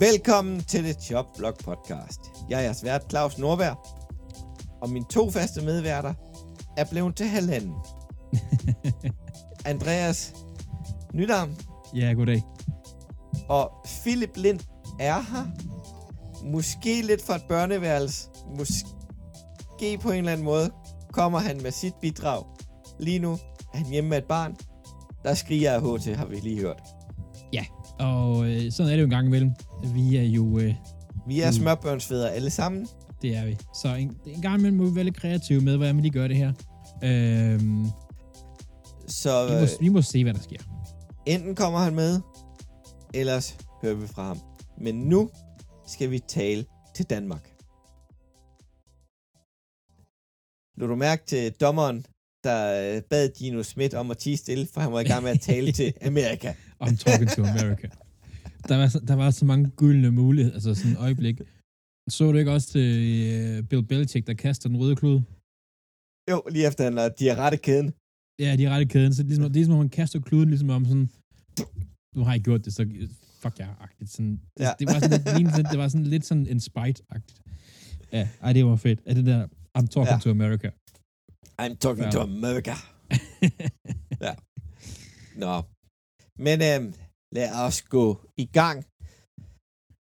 Velkommen til det Jobblog podcast. Jeg er jeres vært Claus Nordberg, og mine to faste medværter er blevet til halvanden. Andreas Nydam Ja, goddag. og Philip Lind er her. Måske lidt fra et børneværelse. Måske på en eller anden måde kommer han med sit bidrag. Lige nu er han hjemme med et barn. Der skriger af HT, har vi lige hørt. Og øh, sådan er det jo en gang imellem. Vi er jo, øh, Vi er smørbørnsfædre alle sammen. det er vi. Så en, en gang imellem må vi være lidt kreative med, hvordan vi lige gør det her. Øhm, Så vi, må, øh, vi må se, hvad der sker. enten kommer han med, ellers hører vi fra ham. Men nu skal vi tale til Danmark. Lå du mærke til dommeren, der øh, bad Dino Schmidt om at tige stille, for han var i gang med at tale til Amerika. I'm talking to America. Der var, så- der var så mange gyldne muligheder, altså sådan et øjeblik. Så du ikke også til øh, Bill Belichick, der kaster den røde klud? Jo, lige efter han har diarrette kæden. Ja, de er ret i kæden. Så det er ligesom, det er ligesom, om man kaster kluden, ligesom om sådan, nu har jeg gjort det, så fuck jer-agtigt. Sådan, det, Ja. det, var sådan, lidt, det var sådan lidt sådan en spite-agtigt. Ja, ej, det var fedt. Er det der, I'm talking Ja. to America. I'm talking Ja. to America. Ja. Nå. Men øhm, lad os gå i gang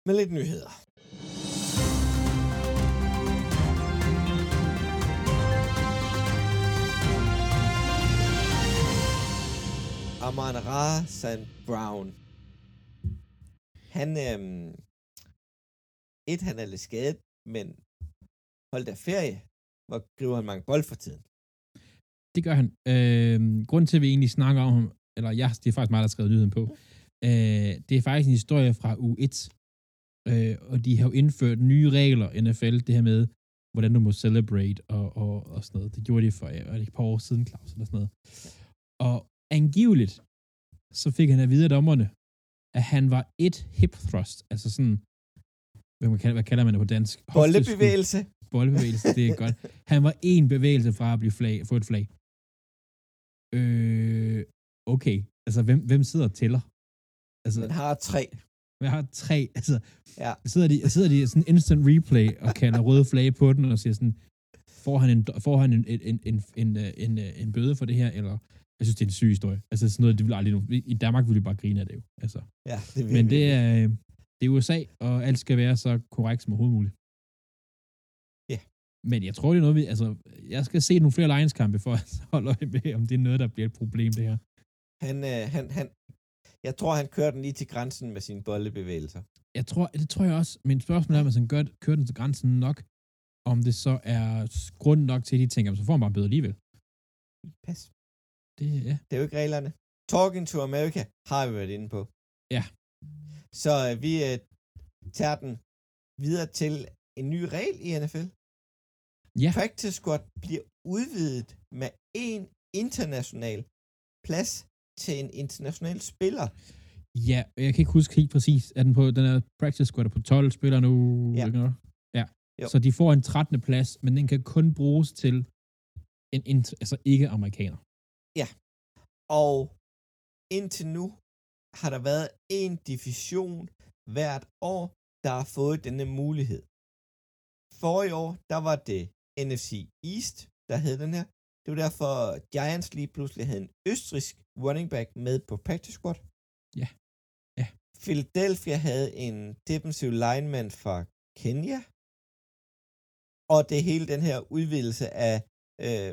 med lidt nyheder. Amon Ra St. Brown. Han, øhm, et, han er lidt skadet, men hold da ferie, hvor griber han mange bold for tiden. Det gør han. Øh, grunden til, at vi egentlig snakker om ham, eller ja, det er faktisk mig, der har skrevet nyheden på, øh, det er faktisk en historie fra U1, øh, og de har jo indført nye regler i NFL, det her med, hvordan du må celebrate og, og, og sådan noget. Det gjorde de for ja, et par år siden, Claus, eller sådan noget. Og angiveligt, så fik han at vide af dommerne, at han var et hip thrust, altså sådan, hvad, man kalder, hvad kalder man det på dansk? Bollebevægelse. Bollebevægelse, det er godt. Han var en bevægelse fra at blive flag, få et flag. Øh, okay. Altså, hvem, hvem sidder og tæller? Altså, Man har tre. jeg har tre, altså, Ja. sidder de, sidder de i sådan instant replay og kalder røde flag på den og siger sådan, får han en, får han en, en, en, en, en, en, en bøde for det her, eller, jeg synes, det er en syg historie. Altså, sådan noget, det vil aldrig, i Danmark ville vi bare grine af det jo, altså. Ja, det vil Men det er, det er USA, og alt skal være så korrekt som overhovedet muligt. Ja. Men jeg tror, det er noget, vi... Altså, jeg skal se nogle flere Lions-kampe for at holde øje med, om det er noget, der bliver et problem, det her. Han, øh, han, han, jeg tror, han kører den lige til grænsen med sine bollebevægelser. Jeg tror, det tror jeg også. Men spørgsmålet er, om han gør, kører den til grænsen nok, om det så er grund nok til, at de tænker, "Jamen, så får han bare bøde alligevel. Pas. Det, ja. Det er jo ikke reglerne. Talking to America har vi været inde på. Ja. Så øh, vi øh, tager den videre til en ny regel i NFL. Ja. Practice squad bliver udvidet med en international plads til en international spiller. Ja, jeg kan ikke huske helt præcis. Er den på den her practice squad er på 12 spillere nu? Ja. Ikke noget? Ja. Jo. Så de får en 13. plads, men den kan kun bruges til en, int- altså ikke-amerikaner. Og indtil nu har der været en division hvert år, der har fået denne mulighed. For i år, der var det NFC East, der hed den her. Det var derfor, Giants lige pludselig havde en østrisk running back med på practice squad. Ja. Ja. Philadelphia havde en defensive lineman fra Kenya. Og det hele den her udvidelse af øh,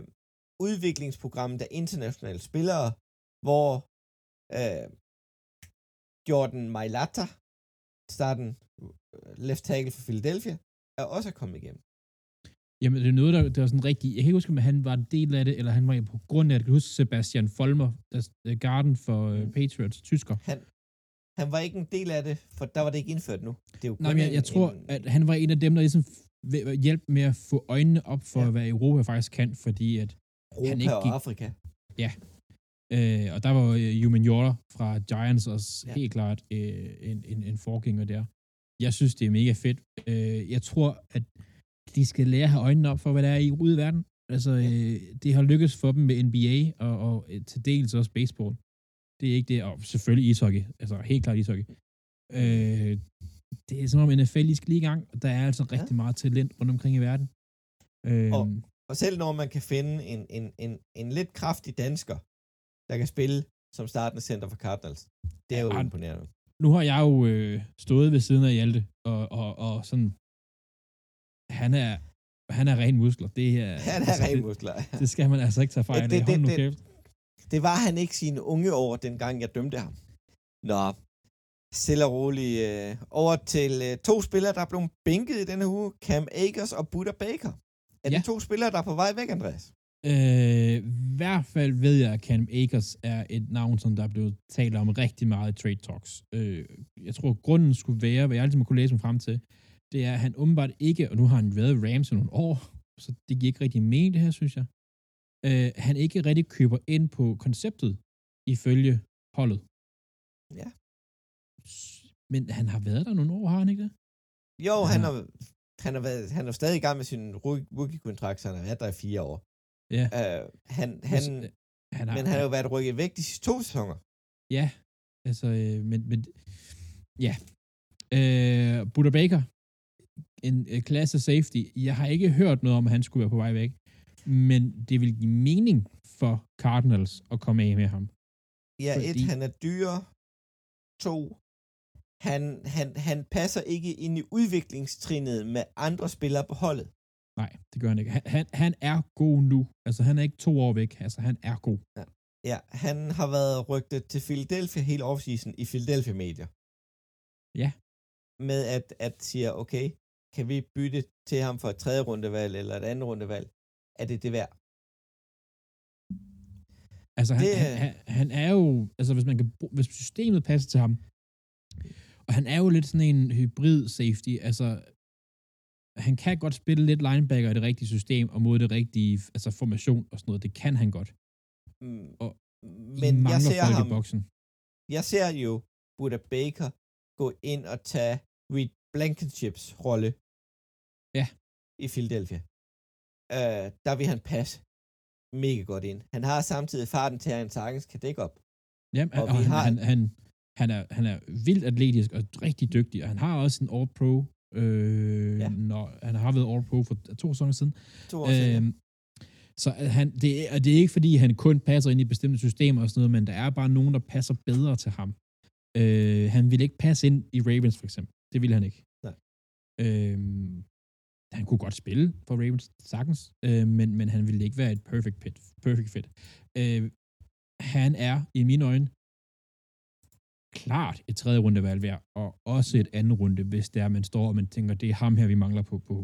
udviklingsprogrammet af internationale spillere, hvor øh, Jordan Mailata, starten øh, left tackle for Philadelphia, er også kommet igennem. Jamen, det er noget, der, der var sådan rigtig... Jeg kan ikke huske, om han var en del af det, eller han var på grund af det. Jeg kan huske Sebastian Folmer, der er garden for. Mm. Patriots, tysker. Han, han var ikke en del af det, for der var det ikke indført nu. Det er jo Nej, men jeg, en, jeg tror, en, at han var en af dem, der ligesom hjælp med at få øjnene op for, Ja. ja. hvad Europa faktisk kan, fordi at Europa han ikke og gik- Afrika. Øh, og der var øh, Human Yorter fra Giants også Ja. ja. helt klart øh, en, en, en forgænger der. Jeg synes, det er mega fedt. Øh, jeg tror, at de skal lære at have øjnene op for, hvad der er i ude i verden. Altså, Ja. øh, det har lykkes for dem med NBA og, og øh, til dels også baseball. Det er ikke det, og selvfølgelig ishockey. Altså, helt klart ishockey. Øh, det er som om NFL lige skal lige i gang, og der er altså rigtig meget talent rundt omkring i verden. Øhm, Og- Og selv når man kan finde en, en, en, en lidt kraftig dansker, der kan spille som startende center for Cardinals, det er jo Ja, imponerende. nu har jeg jo øh, stået ved siden af Hjalte, og, og, og sådan, han er, han er ren muskler. Det er, Han er altså, ren det, muskler. det skal man altså ikke tage fejl af. Det- det- det- kæft. Det var han ikke sine unge år, dengang jeg dømte ham. Nå, stille og roligt. Øh, over til øh, to spillere, der er blevet bænket i denne uge. Cam Akers og Buda Baker. Er Ja. det to spillere, der er på vej væk, Andreas? Øh, I hvert fald ved jeg, at Cam Akers er et navn, som der er blevet talt om rigtig meget i Trade Talks. Øh, jeg tror, grunden skulle være, hvad jeg altid må kunne læse mig frem til, det er, at han åbenbart ikke, og nu har han været Rams i nogle år, så det giver ikke rigtig mening, det her, synes jeg. Øh, han ikke rigtig køber ind på konceptet, ifølge holdet. Ja. Men han har været der nogle år, har han ikke det? Jo, Ja. han, har, han, har været, han er stadig i gang med sin rookie- rookie-kontrakt, så han har været der i fire år. Ja. Uh, han, han, Hvis- han har, men han har jo været rykket væk de sidste to sæsoner. Ja, altså, øh, men, men ja. Øh, Buda Baker, en øh, klasse safety. Jeg har ikke hørt noget om, at han skulle være på vej væk, men det vil give mening for Cardinals at komme af med ham. Ja, Fordi- et, han er dyr. To, han, han, han passer ikke ind i udviklingstrinnet med andre spillere på holdet. Nej, det gør han ikke. Han, han, han er god nu. Altså, han er ikke to år væk. Altså, han er god. Ja, han har været rygtet til Philadelphia hele offseason i Philadelphia medier. Ja. Med at, at siger, okay, kan vi bytte til ham for et tredje rundevalg eller et andet rundevalg? Er det det værd? Altså, han, Det- han, han, han er jo... Altså, hvis, man kan, hvis systemet passer til ham, og han er jo lidt sådan en hybrid safety, altså, han kan godt spille lidt linebacker i det rigtige system, og mod det rigtige altså formation og sådan noget. Det kan han godt. Mm, Og Men jeg ser folk ham, i boksen. jeg ser jo Buda Baker gå ind og tage Reed Blankenchips rolle Ja. i Philadelphia. Uh, der vil han passe mega godt ind. Han har samtidig farten til, at han sagtens kan dække op. Jamen, og og, han, har- han, han, han, er, han er vildt atletisk og rigtig dygtig, og han har også en All-Pro, øh, Ja. ja. når han har været All-Pro for to sæsoner siden. To år øh, Øhm, så at han, det, er, og det er ikke fordi, han kun passer ind i bestemte systemer og sådan noget, men der er bare nogen, der passer bedre til ham. Øh, han ville ikke passe ind i Ravens, for eksempel. Det ville han ikke. Nej. Øhm, han kunne godt spille for Ravens, sagtens, øh, men, men han ville ikke være et perfect fit. Perfect fit. Øh, han er, i mine øjne, klart et tredje rundevalg værd, og også et andet runde, hvis der man står og man tænker, det er ham her, vi mangler på, på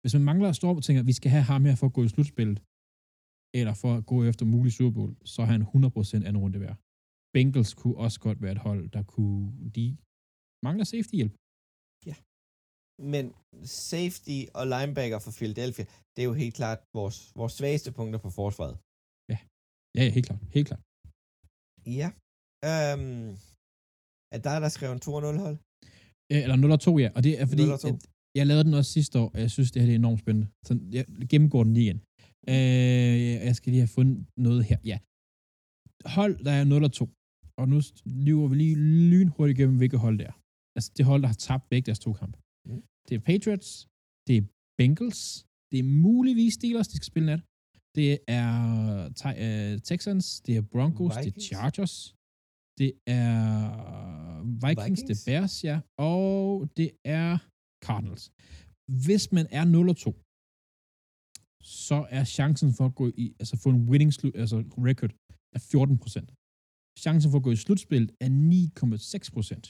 hvis man mangler står og tænker, vi skal have ham her for at gå i slutspillet, eller for at gå efter mulig Super Bowl, så er han 100% anden runde værd. Bengals kunne også godt være et hold, der kunne, de mangler safety hjælp. Men safety og linebacker for Philadelphia, det er jo helt klart vores, vores svageste punkter på forsvaret. Ja, ja, helt klart, helt klart. Ja. Øhm, er der, der skrev en 2-0 hold? Øh, Eller 0 og 2, ja, og det er fordi, 0 og 2. at jeg lavede den også sidste år, og jeg synes, det her det er enormt spændende. Så jeg gennemgår den lige igen. Øh, jeg skal lige have fundet noget her. Ja. Hold, der er 0 og 2. Og nu lyver vi lige lynhurtigt igennem, hvilke hold det er. Altså det hold, der har tabt begge deres to kampe. Det er Patriots, det er Bengals, det er muligvis Steelers, de skal spille nat. Det er uh, Texans, det er Broncos, det er Vikings. Chargers, det er Vikings, Vikings, det er Vikings? Bears, ja, og det er Cardinals. Hvis man er 0 og 2, så er chancen for at gå i, altså få en winning slu- altså record er 14 procent. Chancen for at gå i slutspillet er 9,6 procent.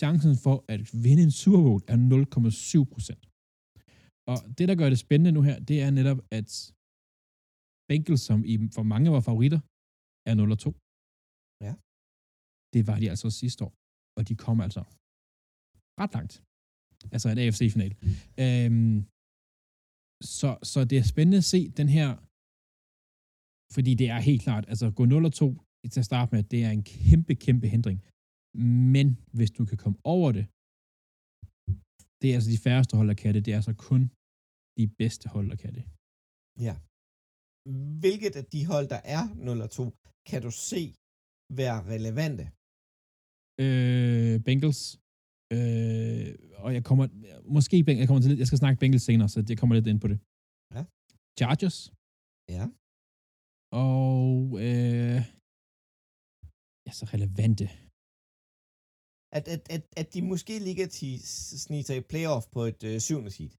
Chancen for at vinde en Super Bowl er 0,7 procent. Og det, der gør det spændende nu her, det er netop, at Bengals, som i, for mange var favoritter, er 0 og 2. Ja. Det var de altså sidste år. Og de kom altså ret langt. Altså en AFC-final. Øhm, så, så det er spændende at se den her, fordi det er helt klart, altså gå 0 og 2 til at starte med, det er en kæmpe, kæmpe hindring. Men hvis du kan komme over det, det er altså de færreste hold, der kan det. Det er altså kun de bedste hold, der kan det. Ja. Hvilket af de hold, der er 0 og 2, kan du se være relevante? Øh, Bengals, Øh, og jeg kommer, måske, jeg kommer til, jeg skal snakke Bengals senere, så jeg kommer lidt ind på det. Ja. Chargers. Ja. Og, øh, ja, så relevante. At, at, at, at de måske ligger til snige sig i playoff på et øh, syvende seed.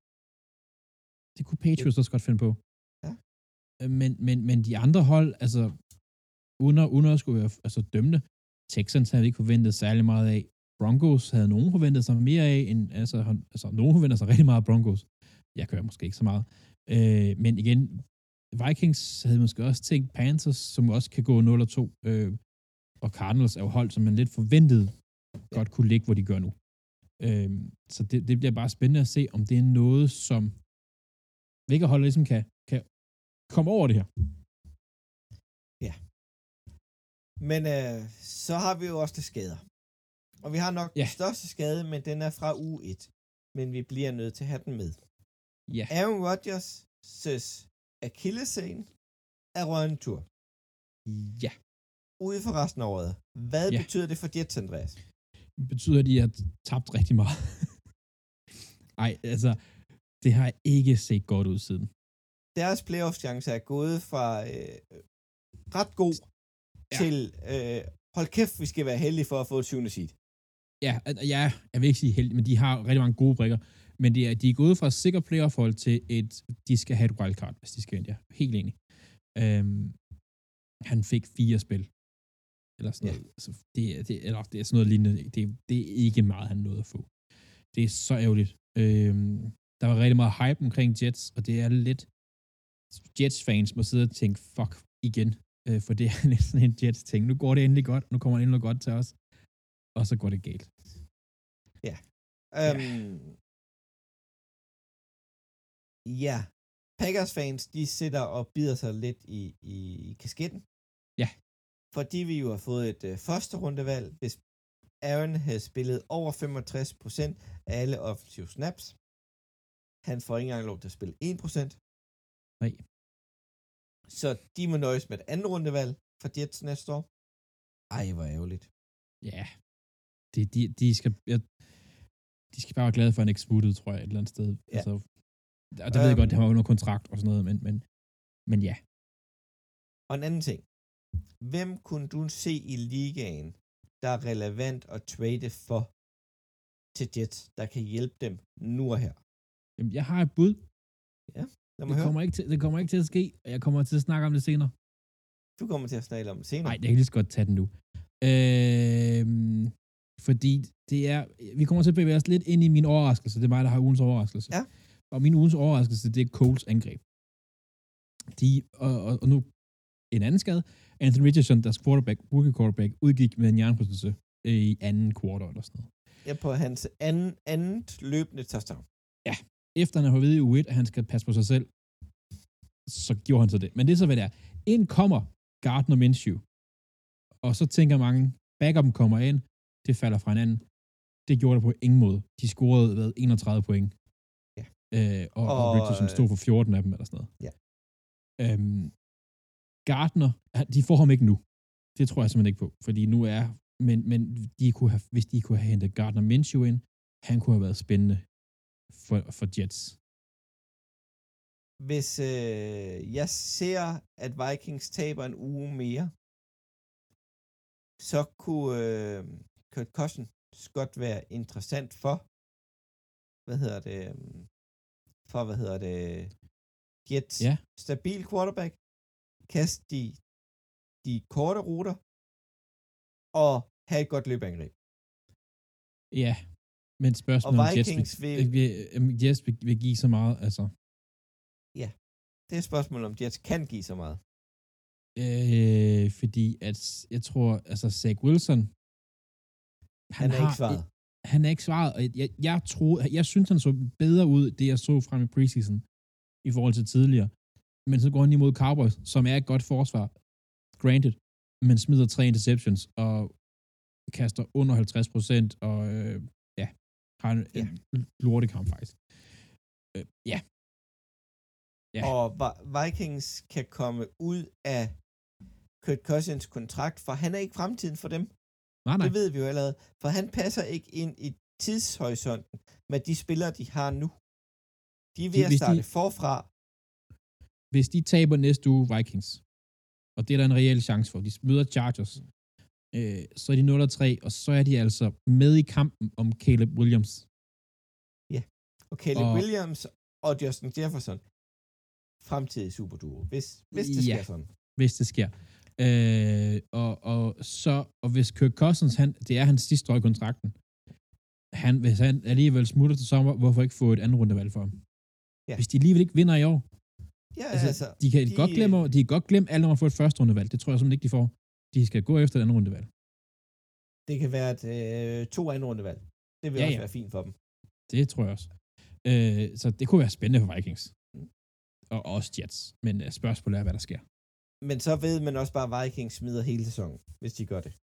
Det kunne Patriots også godt finde på. Ja. Øh, Men, men, men de andre hold, altså, under, under skulle være altså, dømte, Texans havde vi ikke forventet særlig meget af. Broncos havde nogen forventet sig mere af, end, altså, altså nogen forventer sig rigtig meget af Broncos. Jeg kører måske ikke så meget. Øh, men igen, Vikings havde måske også tænkt Panthers, som også kan gå 0 og 2. Øh, og Cardinals er jo hold, som man lidt forventede godt kunne ligge, hvor de gør nu. Øh, så det, det bliver bare spændende at se, om det er noget, som hvilke hold ligesom kan, kan komme over det her. Men øh, så har vi jo også det skader. Og vi har nok Ja. den største skade, men den er fra uge 1. Men vi bliver nødt til at have den med. Ja. Aaron Rodgers søs Achillescene er røget en tur. Ja. Ude for resten af året. Hvad Ja. betyder det for Jets, Andreas? Det betyder, at de har tabt rigtig meget. Ej, altså, det har ikke set godt ud siden. Deres playoff-chance er gået fra øh, ret god Ja. til øh, hold kæft, vi skal være heldige for at få et syvende seed. Ja, ja, jeg vil ikke sige heldig, men de har rigtig mange gode brikker. Men det er, de er gået fra sikker playoff-hold til et, de skal have et wildcard, hvis de skal ind. Ja, helt enig. Øhm, han fik fire spil. Eller sådan Ja. noget. Altså, det, er- det, eller det er sådan noget lignende. Det, det er ikke meget, han nåede at få. Det er så ærgerligt. Øhm, der var rigtig meget hype omkring Jets, og det er lidt... Jets-fans må sidde og tænke, fuck, igen. Øh, for det er sådan en Jets-ting. Nu går det endelig godt. Nu kommer det endelig godt til os. Og så går det galt. Øhm, ja. Packers fans, de sidder og bider sig lidt i, i, i kasketten. Ja. Fordi vi jo har fået et øh, første rundevalg, hvis Aaron havde spillet over 65% af alle offensive snaps. Han får ikke engang lov til at spille 1%. Nej. Så de må nøjes med et andet rundevalg for Jets næste år. Ej, hvor ærgerligt. Ja, de, de, de, skal, jeg, de skal bare være glade for, at han ikke smuttede, tror jeg, et eller andet sted. Ja. Altså, og der ved jeg Øhm. godt, at han var under kontrakt og sådan noget, men, men, men ja. Og en anden ting. Hvem kunne du se i ligaen, der er relevant at trade for til Jets, der kan hjælpe dem nu og her? Jamen, jeg har et bud. Lad mig Det høre. kommer, ikke til, det kommer ikke til at ske, og jeg kommer til at snakke om det senere. Du kommer til at snakke om det senere. Nej, jeg kan lige så godt tage den nu. Øhm, fordi det er, vi kommer til at bevæge os lidt ind i min overraskelse. Det er mig, der har ugens overraskelse. Ja. Og min ugens overraskelse, det er Coles angreb. De, og, og, og nu en anden skade. Anthony Richardson, deres quarterback, rookie quarterback, udgik med en hjerneprostelse i anden quarter eller sådan noget. Ja, på hans anden, andet løbende touchdown. Efter han har fået i U1, at han skal passe på sig selv, så gjorde han så det. Men det er så, hvad det er. Ind kommer Gardner Minshew. Og så tænker mange, backupen kommer ind, det falder fra hinanden. Det gjorde det på ingen måde. De scorede hvad, 31 point. Ja. Øh, og, og, og Og, Richardson stod for 14 af dem, eller sådan noget. Ja. Øhm, Gardner, han- de får ham ikke nu. Det tror jeg simpelthen ikke på. Fordi nu er, men, men de kunne have, hvis de kunne have hentet Gardner Minshew ind, han kunne have været spændende for, for Jets. Hvis øh, jeg ser, at Vikings taber en uge mere, så kunne øh, Kurt Cousins godt være interessant for, hvad hedder det, for, hvad hedder det, Jets Ja. stabil quarterback, kaste de, de korte ruter, og have et godt løbeangreb. Ja, men Og spørgsmålet om Jets, vil, vil, Jets vil, vil give så meget, altså. det er et spørgsmål, om Jets kan give så meget. Øh, fordi at, jeg tror, altså Zach Wilson, Han, han er ikke svaret. Han er ikke svaret, og jeg, jeg, troede, jeg synes, han så bedre ud, det jeg så frem i preseason, i forhold til tidligere. Men så går han imod Cowboys, som er et godt forsvar, granted, men smider tre interceptions, og kaster under 50 procent, og øh, ja, har en, Ja. lortekamp faktisk. Øh, ja, Ja. Og Vi- Vikings kan komme ud af Kurt Cousins kontrakt, for han er ikke fremtiden for dem. nej, nej. Det ved vi jo allerede. For han passer ikke ind i tidshorisonten med de spillere, de har nu. De er ved De- at hvis de- starte forfra. Hvis de taber næste uge Vikings, og det er der en reel chance for, de møder Chargers, øh, så er de 0-3, og så er de altså med i kampen om Caleb Williams. Og Caleb Og- Williams og Justin Jefferson. Fremtidig superduo, hvis, hvis det Ja. sker sådan. hvis det sker. Øh, og, og så, og hvis Kirk Cousins, han, det er hans sidste år i kontrakten, han, hvis han alligevel smutter til sommer, hvorfor ikke få et andet rundevalg for ham? Ja. Hvis de alligevel ikke vinder i år, Ja, altså, altså, de kan de- godt glemme, de kan godt glemme alle om at få et første rundevalg. Det tror jeg simpelthen ikke, de får. De skal gå efter et andet rundevalg. det kan være et øh, to anden rundevalg. Det vil Ja, også ja. være fint for dem. Det tror jeg også. Øh, så det kunne være spændende for Vikings. Mm. Og også Jets. Men øh, spørgsmålet er, hvad der sker. Men så ved man også bare, at Vikings smider hele sæsonen, hvis de gør det.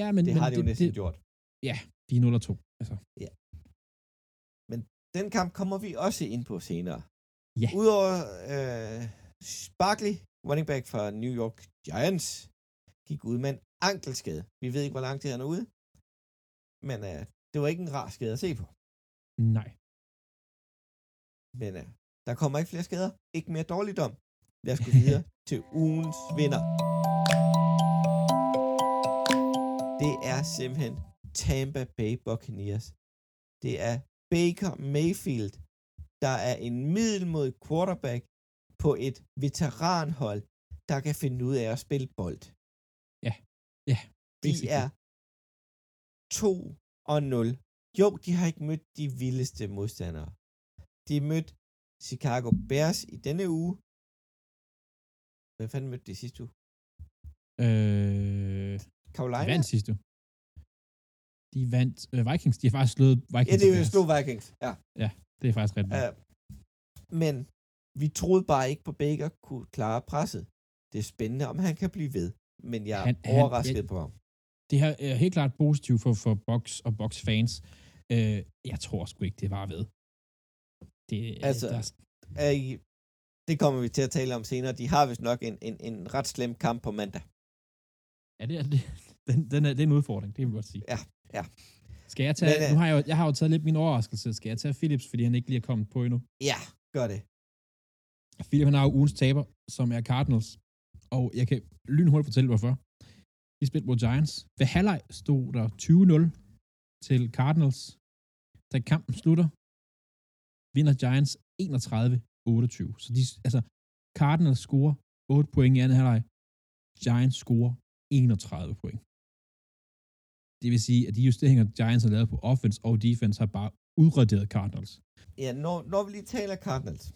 Ja, men, Det men har de jo næsten det, gjort. De er 0 og 2. Altså, Den kamp kommer vi også ind på senere. Ja. Udover øh, Sparkley, running back fra New York Giants, gik ud med en ankelskade. Vi ved ikke, hvor lang tid han er ude. Men øh, det var ikke en rar skade at se på. nej. Men øh, der kommer ikke flere skader. Ikke mere dårligdom. Lad os gå videre til ugens vinder. Det er simpelthen Tampa Bay Buccaneers. Det er Baker Mayfield, der er en middelmodig quarterback på et veteranhold, der kan finde ud af at spille bold. Ja. Ja, De er 2 og 0. Jo, de har ikke mødt de vildeste modstandere. De mødte Chicago Bears i denne uge. Hvad fanden mødte de sidste uge? Øh, Carolina? de vandt sidste uge. De vandt øh, Vikings. De har faktisk slået Vikings. Ja, det er jo slå Vikings. Ja. Det er faktisk ret Uh, men vi troede bare ikke på, at Baker kunne klare presset. Det er spændende, om han kan blive ved. Men jeg er Han- han- overrasket jeg- på ham. Det her er helt klart positivt for, for Box og Box fans. Øh, jeg tror sgu ikke, det var ved. Det, Altså, der, Er I, det kommer vi til at tale om senere. De har vist nok en, en, en ret slem kamp på mandag. ja, det, er, det, den, den er, det er en udfordring, det vil jeg godt sige. Ja, ja. Skal jeg tage, Men, øh, nu har jeg, jo, jeg har jo taget lidt min overraskelse. Skal jeg tage Philips, fordi han ikke lige er kommet på endnu? Ja, gør det. Philip, han har jo ugens taber, som er Cardinals. Og jeg kan lynhurtigt fortælle, hvorfor. De spillede mod Giants. Ved halvleg stod der 20-0 til Cardinals. Da kampen slutter, vinder Giants 31-28. Så de, altså, Cardinals scorer 8 point i anden halvleg. Giants scorer 31 point. Det vil sige, at de justeringer, Giants har lavet på offense og defense, har bare udraderet Cardinals. Ja, når, når vi lige taler Cardinals.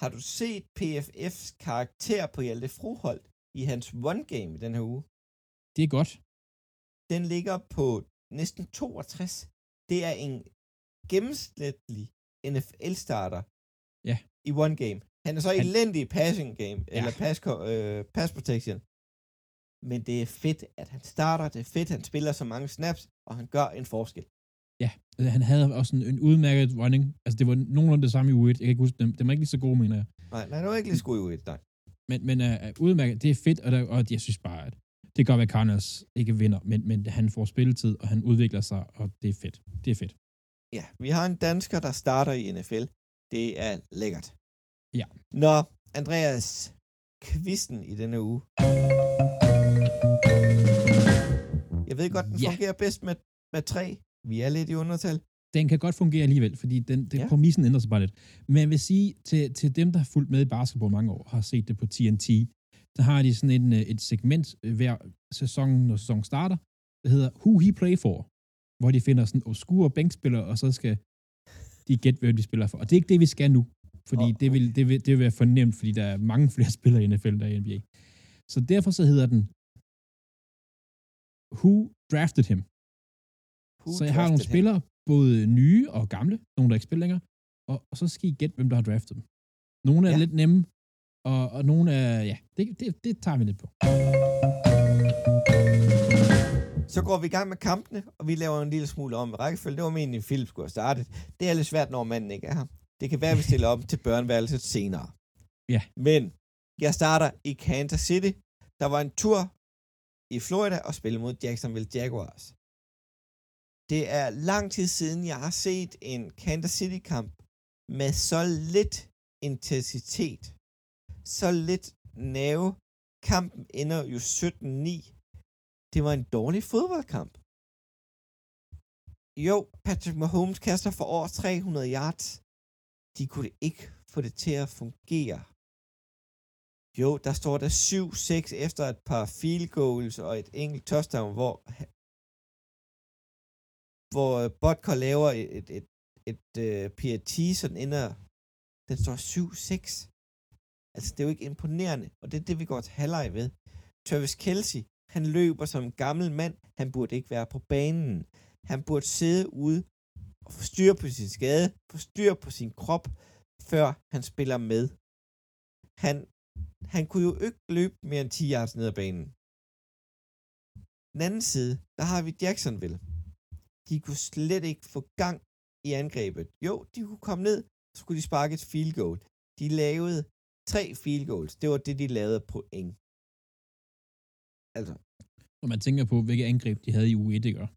Har du set PFF's karakter på Hjalte Froholt i hans one-game i den her uge? Det er godt. Den ligger på næsten 62. Det er en gennemsnitlig NFL-starter Ja. i one game. Han er så Han- elendig i passing game, Ja. eller pass, øh, pass protection. Men det er fedt, at han starter. Det er fedt, at han spiller så mange snaps, og han gør en forskel. Ja, altså, han havde også en, en udmærket running. Altså, det var nogenlunde det samme i U1. Jeg kan ikke huske dem. Det var ikke lige så gode, mener jeg. Nej, nej, det var ikke lige skud ud nej. Men, men uh, udmærket, det er fedt, og, der, og jeg synes bare, at det kan godt være, at Cardinals ikke vinder, men, men han får spilletid, og han udvikler sig, og det er fedt. Det er fedt. Ja, vi har en dansker, der starter i NFL. Det er lækkert. Ja. Nå, Andreas, quizzen i denne uge. Jeg ved godt, den Ja. fungerer bedst med, med tre. Vi er lidt i undertal. Den kan godt fungere alligevel, fordi den, den Ja. præmissen ændrer sig bare lidt. Men jeg vil sige, til, til dem, der har fulgt med i basketball mange år, har set det på TNT, der har de sådan en, øh, et segment øh, hver sæson, når sæsonen starter, der hedder Who He Play For, hvor de finder sådan obskure bænkspillere, og så skal de gætte, hvem de spiller for. Og det er ikke det, vi skal nu, fordi oh, det, vil, det, vil, det vil være fornemt, fordi der er mange flere spillere i NFL, der er i NBA. Så derfor så hedder den Who Drafted Him. Who så jeg har nogle him? spillere, både nye og gamle, nogle der ikke spiller længere, og, og så skal I gætte, hvem der har draftet dem. Nogle er Ja. lidt nemme, og, og nogle er, ja, det, det, det tager vi lidt på. Så går vi i gang med kampene, og vi laver en lille smule om rækkefølge. Det var meningen, Philip skulle have startet. Det er lidt svært, når manden ikke er her. Det kan være, at vi stiller om til børneværelset senere. Ja. Men jeg starter i Kansas City. Der var en tur i Florida og spille mod Jacksonville Jaguars. Det er lang tid siden, jeg har set en Kansas City-kamp med så lidt intensitet, så lidt nerve. Kampen ender jo 17-9. Det var en dårlig fodboldkamp. Jo, Patrick Mahomes kaster for over 300 yards. De kunne ikke få det til at fungere. Jo, der står der 7-6 efter et par field goals og et enkelt touchdown, hvor hvor øh, laver et, et, et, et øh, uh, PAT, så den ender, den står 7-6. Altså, det er jo ikke imponerende, og det er det, vi går til halvleg ved. Travis Kelsey, han løber som en gammel mand, han burde ikke være på banen. Han burde sidde ude og få styr på sin skade, få styr på sin krop, før han spiller med. Han, han kunne jo ikke løbe mere end 10 yards ned ad banen. Den anden side, der har vi Jacksonville de kunne slet ikke få gang i angrebet. Jo, de kunne komme ned, så skulle de sparke et field goal. De lavede tre field goals. Det var det, de lavede på en. Altså. Når man tænker på, hvilke angreb de havde i U1, ikke?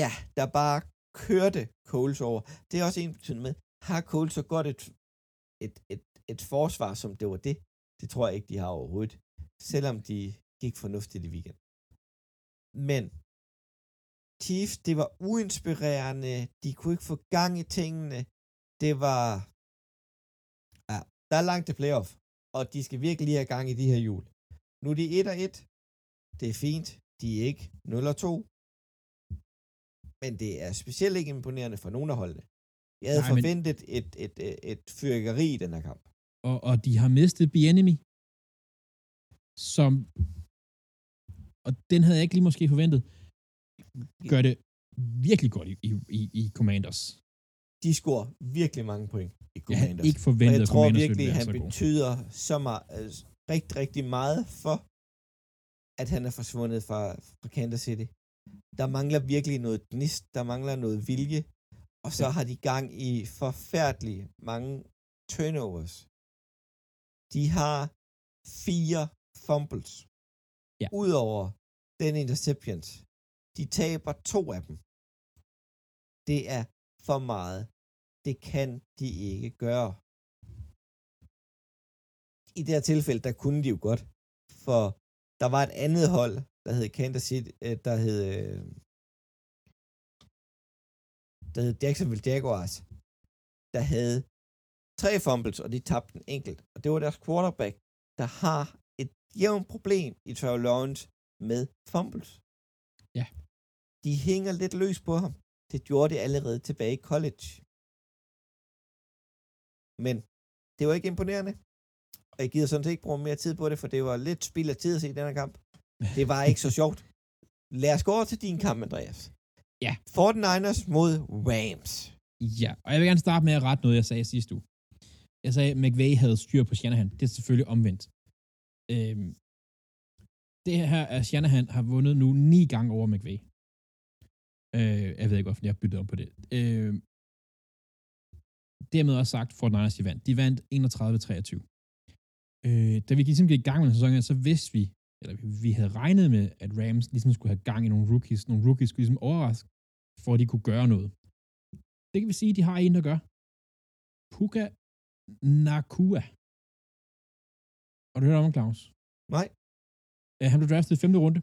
Ja, der bare kørte Coles over. Det er også en betydning med, har Coles så godt et, et, et, et forsvar, som det var det? Det tror jeg ikke, de har overhovedet. Selvom de gik fornuftigt i weekend. Men Chiefs, det var uinspirerende, de kunne ikke få gang i tingene, det var, ja, der er langt til playoff, og de skal virkelig have gang i de her jul. Nu er de 1 og 1, det er fint, de er ikke 0 og 2, men det er specielt ikke imponerende for nogen af holdene. Jeg havde Nej, forventet men... et, et, et, et fyrkeri i den her kamp. Og, og de har mistet Bienemy, som og den havde jeg ikke lige måske forventet gør det virkelig godt i, i, i Commanders. De scorer virkelig mange point i Commanders. Jeg ikke forventet, og jeg tror virkelig, at han betyder så meget, altså, rigtig, rigtig meget for, at han er forsvundet fra, fra Kansas City. Der mangler virkelig noget gnist, der mangler noget vilje, og så har de gang i forfærdelige mange turnovers. De har fire fumbles. Ja. Udover den interceptions, de taber to af dem. Det er for meget. Det kan de ikke gøre. I det her tilfælde, der kunne de jo godt, for der var et andet hold, der hed Kansas City, øh, der hed, øh, der hed Jacksonville Jaguars, der havde tre fumbles, og de tabte en enkelt. Og det var deres quarterback, der har et jævnt problem i Trevor Lawrence med fumbles. Ja de hænger lidt løs på ham. Det gjorde det allerede tilbage i college. Men det var ikke imponerende. Og jeg gider sådan set ikke bruge mere tid på det, for det var lidt spild af tid at se den her kamp. Det var ikke så sjovt. Lad os gå over til din kamp, Andreas. Ja. 49ers mod Rams. Ja, og jeg vil gerne starte med at rette noget, jeg sagde sidste uge. Jeg sagde, at McVay havde styr på Shanahan. Det er selvfølgelig omvendt. Øhm, det her er, Shanahan har vundet nu ni gange over McVay. Øh, jeg ved ikke, hvorfor jeg har byttet om på det. Øh, dermed også sagt, Fort Niners, de vandt. De vandt 31-23. Øh, da vi ligesom gik i gang med sæsonen, så vidste vi, eller vi havde regnet med, at Rams ligesom skulle have gang i nogle rookies. Nogle rookies skulle ligesom overraske, for at de kunne gøre noget. Det kan vi sige, at de har en, der gør. Puka Nakua. Og du hørt om Claus? Nej. Øh, han blev draftet i femte runde.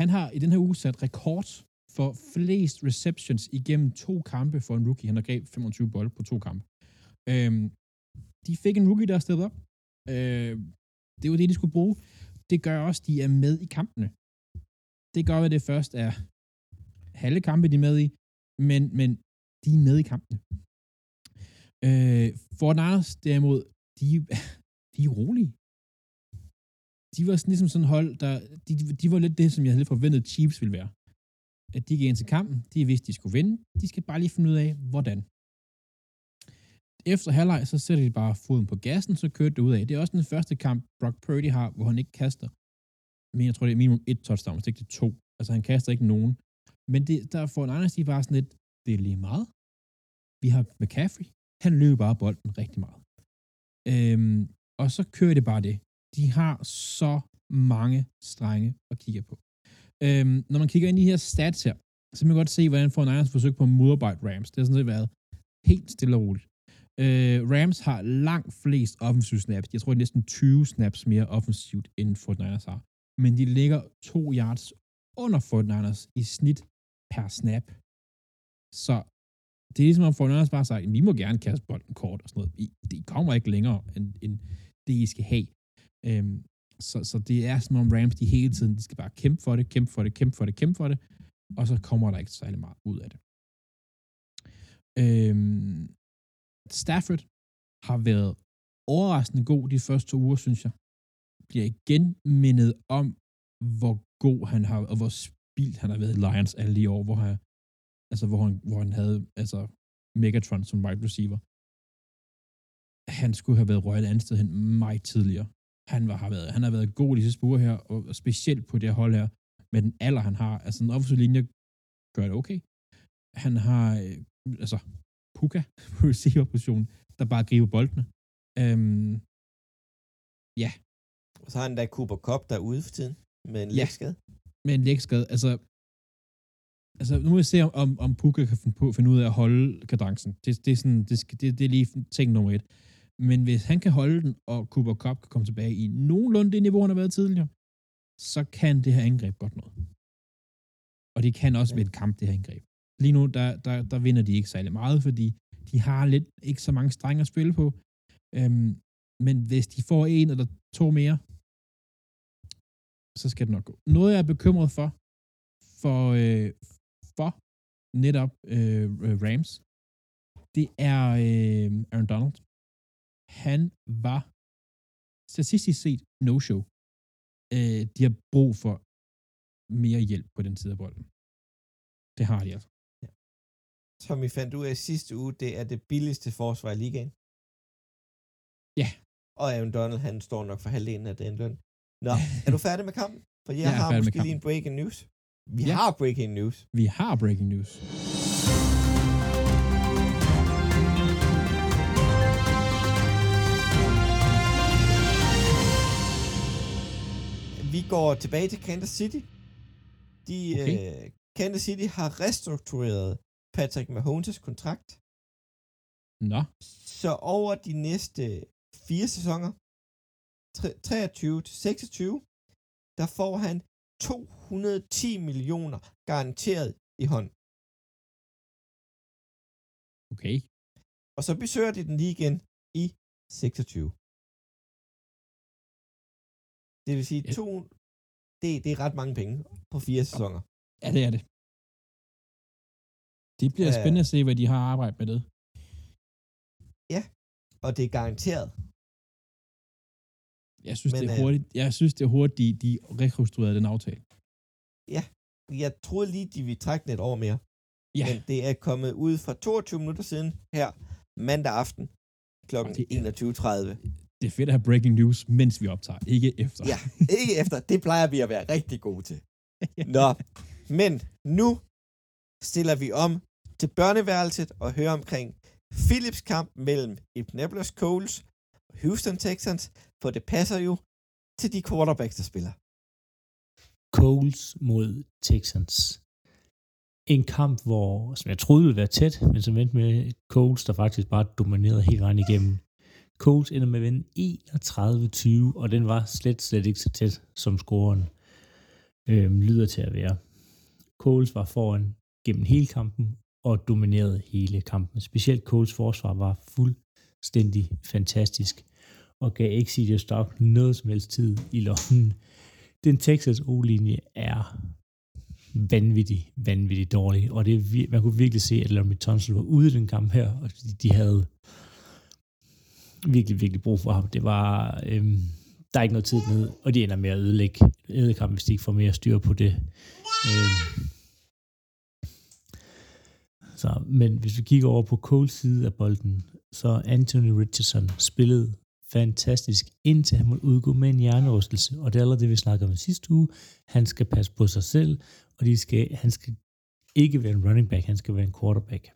Han har i den her uge sat rekord for flest receptions igennem to kampe for en rookie. Han har grebet 25 bold på to kampe. Øhm, de fik en rookie, der er stedet op. Øh, det var det, de skulle bruge. Det gør også, de er med i kampene. Det gør, at det først er halve kampe, de er med i, men, men de er med i kampene. Øh, for Niners, derimod, de, de er rolige. De var sådan, ligesom sådan hold, der, de, de var lidt det, som jeg havde forventet Chiefs ville være at de gik ind til kampen, de vidste, de skulle vinde, de skal bare lige finde ud af, hvordan. Efter halvleg, så sætter de bare foden på gassen, så kører det ud af. Det er også den første kamp, Brock Purdy har, hvor han ikke kaster. Men jeg tror, det er minimum et touchdown, hvis ikke det er to. Altså, han kaster ikke nogen. Men det, der får en anden sige bare sådan lidt, det er lige meget. Vi har McCaffrey. Han løber bare bolden rigtig meget. Øhm, og så kører det bare det. De har så mange strenge at kigge på. Øhm, når man kigger ind i de her stats her, så kan man godt se, hvordan får Niners forsøg på at modarbejde Rams. Det har sådan set været helt stille og roligt. Øh, Rams har langt flest offensive snaps. Jeg tror, det er næsten 20 snaps mere offensivt, end Fort Niners har. Men de ligger to yards under Fort Niners i snit per snap. Så det er ligesom om Fort Niners bare sagt, vi må gerne kaste bolden kort og sådan noget. I, det kommer ikke længere, end, end det, I skal have. Øhm, så, så det er som om Rams, de hele tiden, de skal bare kæmpe for det, kæmpe for det, kæmpe for det, kæmpe for det, og så kommer der ikke særlig meget ud af det. Øhm, Stafford har været overraskende god de første to uger, synes jeg. Bliver igen mindet om, hvor god han har, og hvor spildt han har været i Lions alle de år, hvor han, altså hvor han, hvor han havde altså Megatron som wide receiver. Han skulle have været røget et andet sted hen meget tidligere. Han, var, har været, han har været god i de sidste uger her, og specielt på det hold her, med den alder, han har. Altså en offensiv linje gør det okay. Han har, øh, altså, Puka på receiver-positionen, der bare griber boldene. Øhm, ja. Og så har han da Cooper Cup der ude for tiden, med en Ja. lægskade. med en lægskade. Altså, altså nu må vi se, om, om Puka kan finde, på, finde ud af at holde kadencen. Det, det, er sådan, det, det, det er lige ting nummer et. Men hvis han kan holde den, og Cooper Cup kan komme tilbage i nogenlunde det niveau, han har været tidligere, så kan det her angreb godt noget. Og det kan også Ja. ved et kamp, det her angreb. Lige nu, der, der, der vinder de ikke særlig meget, fordi de har lidt ikke så mange strenge at spille på. Øhm, men hvis de får en eller to mere, så skal det nok gå. Noget, jeg er bekymret for, for, øh, for netop øh, Rams, det er øh, Aaron Donald. Han var statistisk set no-show. Øh, de har brug for mere hjælp på den side af bolden. Det har de altså. Som vi fandt ud af sidste uge, det er det billigste forsvar i ligaen. Ja. Og Aaron Donald, han står nok for halvdelen af den løn. Nå, er du færdig med kampen? For jeg, Jeg har måske lige en breaking news. Vi Ja. har breaking news. Vi har breaking news. Vi går tilbage til Kansas City. De, Okay. øh, Kansas City har restruktureret Patrick Mahomes' kontrakt. Nå, Så over de næste fire sæsoner, tre- 23 til 26, der får han 210 millioner garanteret i hånd. okay. Og så besøger de den lige igen i 26. Det vil sige, Ja. to, det, det er ret mange penge på fire sæsoner. Ja, det er det. Det bliver Ja. spændende at se, hvad de har arbejdet med det. Og det er garanteret. Jeg synes, Men, det er øh, hurtigt, jeg synes, det er hurtigt, de, de rekonstruerede den aftale. Jeg troede lige, de ville trække den et år mere. Ja, Men det er kommet ud fra 22 minutter siden her mandag aften kl. Og det er- 21.30. det er fedt at have breaking news, mens vi optager, ikke efter. Ja, ikke efter. Det plejer vi at være rigtig gode til. Nå, men nu stiller vi om til børneværelset og hører omkring Philips kamp mellem Indianapolis Colts og Houston Texans, for det passer jo til de quarterbacks, der spiller. Coles mod Texans. En kamp, hvor, som jeg troede ville være tæt, men som endte med Coles, der faktisk bare dominerede hele vejen igennem. Coles ender med at vinde 31-20, og den var slet, slet ikke så tæt, som scoren øh, lyder til at være. Coles var foran gennem hele kampen, og dominerede hele kampen. Specielt Coles forsvar var fuldstændig fantastisk, og gav ikke CJ Stroud noget som helst tid i lommen den Texas O-linje er vanvittig, vanvittig dårlig, og det man kunne virkelig se, at Laramie Tunsil var ude i den kamp her, og de, de havde virkelig, virkelig brug for ham. Det var, øhm, der er ikke noget tid ned, og de ender med at ødelægge, ødelægge ham, hvis de ikke får mere styr på det. Øhm, så, men hvis vi kigger over på Coles side af bolden, så Anthony Richardson spillede fantastisk, indtil han måtte udgå med en hjernerystelse. Og det er allerede det, vi snakkede om sidste uge. Han skal passe på sig selv, og de skal, han skal ikke være en running back, han skal være en quarterback.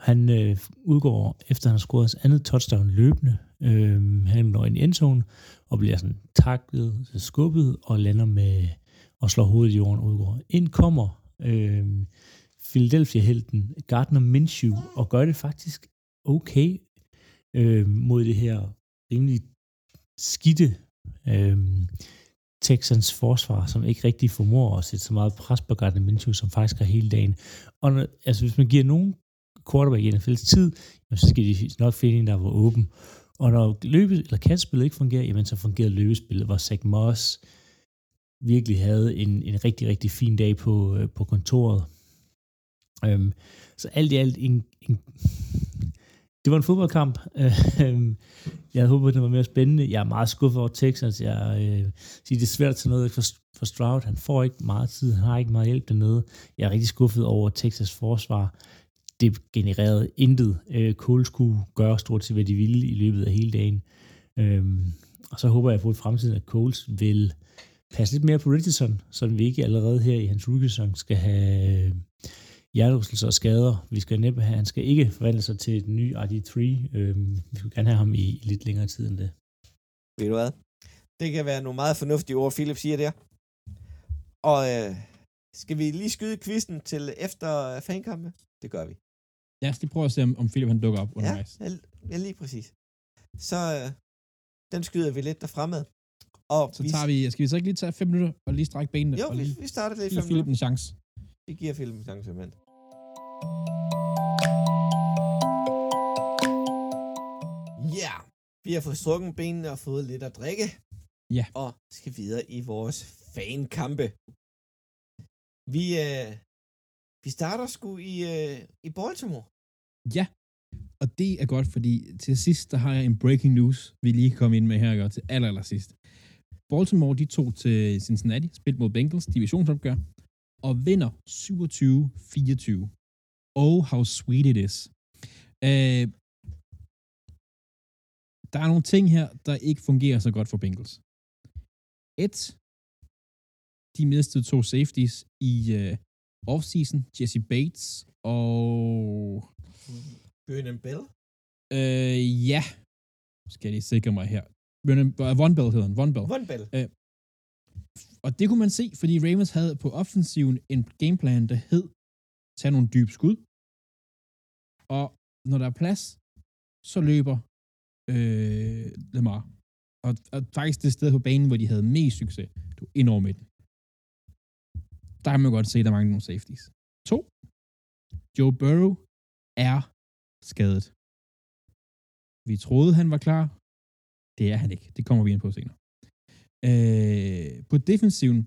Han øh, udgår, efter han har scoret hans andet touchdown løbende. Øh, han når ind i endzone, og bliver sådan taklet, skubbet, og lander med og slår hovedet i jorden og udgår. Ind kommer øh, Philadelphia-helten Gardner Minshew, og gør det faktisk okay øh, mod det her rimelig skidte øh, Texans forsvar, som ikke rigtig formår at sætte så meget pres på Gardner Minshew, som faktisk har hele dagen. Og når, altså, hvis man giver nogen quarterback i NFL's tid, jamen, så skal de nok finde en, der var åben. Og når løbe, eller kastspillet ikke fungerer, jamen så fungerer løbespillet, hvor Zach Moss virkelig havde en, en rigtig, rigtig fin dag på, øh, på kontoret. Øhm, så alt i alt en, en det var en fodboldkamp. Øhm, jeg havde håbet, at det var mere spændende. Jeg er meget skuffet over Texans. Jeg øh, siger, det er svært til noget for, for Stroud. Han får ikke meget tid. Han har ikke meget hjælp dernede. Jeg er rigtig skuffet over Texas forsvar. Det genererede intet. Øh, Cole skulle gøre stort set, hvad de ville i løbet af hele dagen. Øhm, og så håber jeg på i fremtiden, at Coles vil passe lidt mere på Richardson, så vi ikke allerede her i hans rookie skal have øh, hjernerystelser og skader. Vi skal næppe have, han skal ikke forvandle sig til et ny RD3. Øhm, vi skal gerne have ham i, i lidt længere tid end det. Ved du hvad? Det kan være nogle meget fornuftige ord, Philip siger der. Og øh, skal vi lige skyde kvisten til efter fankampe? Det gør vi. Ja, så lige prøve at se, om, om Philip han dukker op undervejs. Ja, ja, lige præcis. Så øh, den skyder vi lidt derfremad. Og så tager vi, skal vi så ikke lige tage fem minutter og lige strække benene? Jo, og vi, lige, vi starter lige fem Philip en chance. Vi giver Philip en chance, mand. Ja, yeah. vi har fået strukket benene og fået lidt at drikke. Ja. Og skal videre i vores fankampe. Vi, øh, vi starter sgu i, øh, i Baltimore. Ja, og det er godt, fordi til sidst, der har jeg en breaking news, vi lige kom ind med her, gør, til aller, aller sidst. Baltimore, de tog til Cincinnati, spil mod Bengals, divisionsopgør, og vinder 27-24. Oh, how sweet it is. Øh, der er nogle ting her, der ikke fungerer så godt for Bengals. Et, de mistede to safeties i øh, offseason, Jesse Bates og... Bønnen Bell? Uh, ja, skal jeg lige sikre mig her. Bønnen, Von Bell hedder han, Von Bell. Von Bell. Uh, og det kunne man se, fordi Ravens havde på offensiven en gameplan, der hed tage nogle dybe skud, og når der er plads, så løber øh, Lamar. Og, og faktisk det sted på banen, hvor de havde mest succes, du ind over midten. Der kan man godt se, at der mangler nogle safeties. To. Joe Burrow er skadet. Vi troede, han var klar. Det er han ikke. Det kommer vi ind på senere. Øh, på defensiven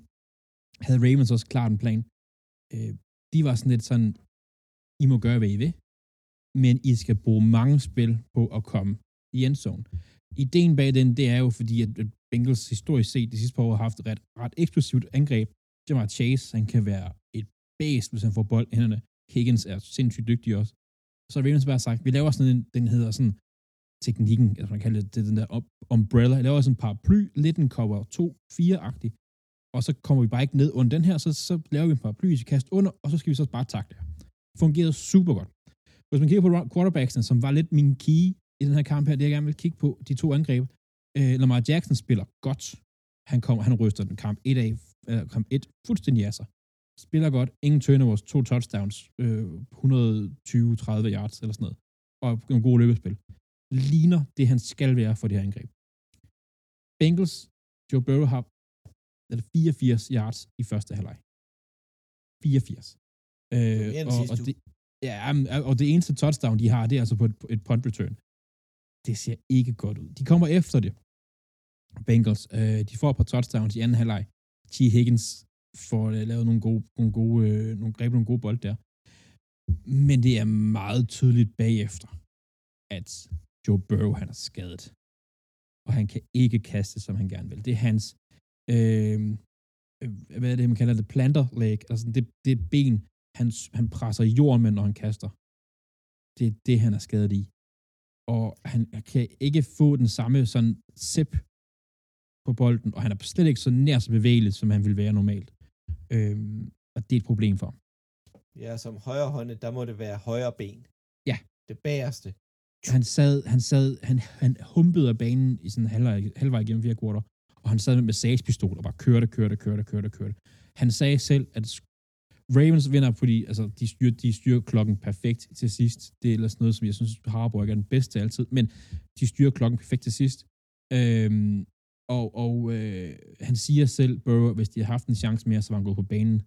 havde Ravens også klart en plan. Øh, de var sådan lidt sådan, I må gøre, hvad I vil, men I skal bruge mange spil på at komme i endzone. Ideen bag den, det er jo fordi, at Bengals historisk set de sidste par år har haft et ret, ret eksplosivt angreb. Jamar Chase, han kan være et bæst, hvis han får bold i hænderne. Higgins er sindssygt dygtig også. Så har Ravens bare sagt, vi laver sådan en, den hedder sådan teknikken, altså man kalder det, det den der umbrella. Jeg laver sådan en paraply, lidt en cover 2-4-agtig, og så kommer vi bare ikke ned under den her, så, så laver vi en paraply, vi kaster under, og så skal vi så bare takle. Fungerede super godt. Hvis man kigger på quarterbacksene, som var lidt min key i den her kamp her, det jeg gerne vil kigge på, de to angreb. Øh, Lamar Jackson spiller godt. Han, kommer, han ryster den kamp 1 af, øh, kamp 1 fuldstændig af sig. Spiller godt. Ingen turnovers, to touchdowns, øh, 120-30 yards eller sådan noget. Og en god løbespil. Ligner det, han skal være for det her angreb. Bengals, Joe Burrow har 84 yards i første halvleg. 84. Øh, og, og, det, ja, og det eneste touchdown, de har, det er altså på et, et punt return. Det ser ikke godt ud. De kommer efter det. Bengals, øh, de får et par touchdowns i anden halvleg. T. Higgins får at lavet nogle gode, nogle gode, øh, nogle greb nogle gode bold der. Men det er meget tydeligt bagefter, at Joe Burrow, han er skadet. Og han kan ikke kaste, som han gerne vil. Det er hans, øh, øh hvad er det, man kalder det, planter leg, altså det, det ben, han, han presser jorden med, når han kaster. Det er det, han er skadet i. Og han kan ikke få den samme sådan zip på bolden, og han er slet ikke så nær så bevægelig, som han vil være normalt. Øhm, og det er et problem for ham. Ja, som højre hånde, der må det være højre ben. Ja. Det bagerste. Han sad, han sad, han, han humpede af banen i sådan halvvej, halvvej igennem fire kvarter, og han sad med massagepistol og bare kørte, kørte, kørte, kørte, kørte. Han sagde selv, at Ravens vinder, fordi altså, de, styrer, de styrer klokken perfekt til sidst. Det er ellers noget, som jeg synes, Harbour ikke er den bedste altid, men de styrer klokken perfekt til sidst. Øhm, og og øh, han siger selv, Burrow, hvis de har haft en chance mere, så var han gået på banen.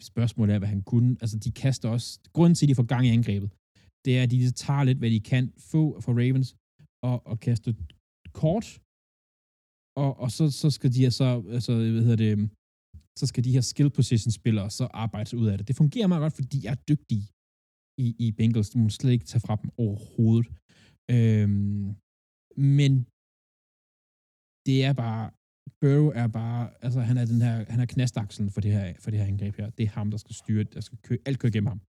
Spørgsmålet er, hvad han kunne. Altså, de kaster også... Grunden til, at de får gang i angrebet, det er, at de tager lidt, hvad de kan få fra Ravens, og, og kaster kort, og, og så, så skal de her så, altså, hvad hedder det, så skal de her skill position spillere så arbejde ud af det. Det fungerer meget godt, fordi de er dygtige i, i Bengals. Du må slet ikke tage fra dem overhovedet. Øhm, men det er bare, Burrow er bare, altså han er den her, han er knastakselen for det her, for det her angreb her. Det er ham, der skal styre, der skal køre, alt køre gennem ham.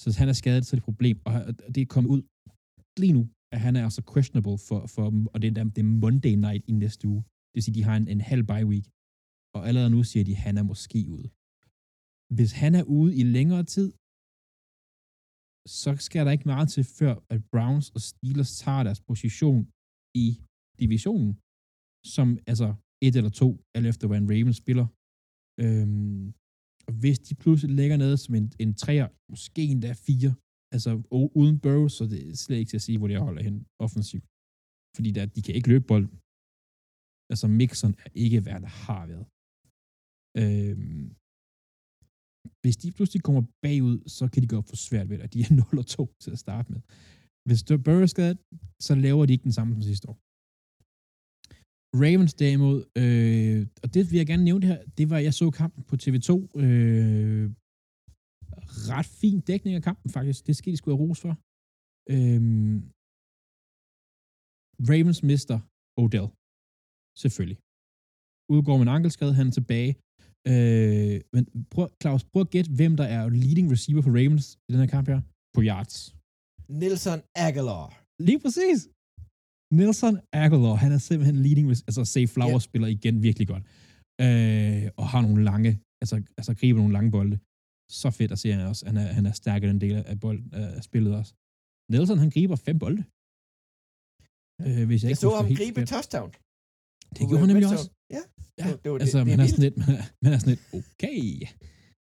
Så hvis han er skadet, så er det et problem, og det er kommet ud lige nu, at han er altså questionable for, for og det er, det er Monday night i næste uge. Det vil sige, de har en, en halv bye week, og allerede nu siger de, at han er måske ude. Hvis han er ude i længere tid, så skal der ikke meget til, før at Browns og Steelers tager deres position i divisionen, som altså et eller to, alt efter hvad en Ravens spiller. Øhm, og hvis de pludselig lægger ned som en, en træer, måske endda fire, altså uden Burrow, så det er slet ikke til at sige, hvor de holder hen offensivt. Fordi der, de kan ikke løbe bolden. Altså Mixon er ikke hvad der har været. Øhm, hvis de pludselig kommer bagud, så kan de gå for svært ved det. De er 0 og 2 til at starte med. Hvis Burrow er skadet, så laver de ikke den samme som sidste år. Ravens derimod, øh, og det vil jeg gerne nævne det her, det var, jeg så kampen på TV2, øh, ret fin dækning af kampen faktisk, det skal de sgu have ros for. Øh, Ravens mister Odell, selvfølgelig. Udgår med en ankelskade, han er tilbage. Øh, men prøv, Claus, prøv at gætte, hvem der er leading receiver for Ravens i den her kamp her, på yards. Nelson Aguilar. Lige præcis. Nelson Aguilar, han er simpelthen leading, altså Save Flowers yeah. spiller igen virkelig godt. Øh, og har nogle lange, altså, altså griber nogle lange bolde. Så fedt at se han også. Han er, han er stærkere den del af, bold, af spillet også. Nelson, han griber fem bolde. Øh, hvis jeg, jeg ikke så ham gribe touchdown. Det gjorde han nemlig også. Ja. ja. Det, var altså, det, man, er sådan lidt, man, er, man er sådan lidt, okay,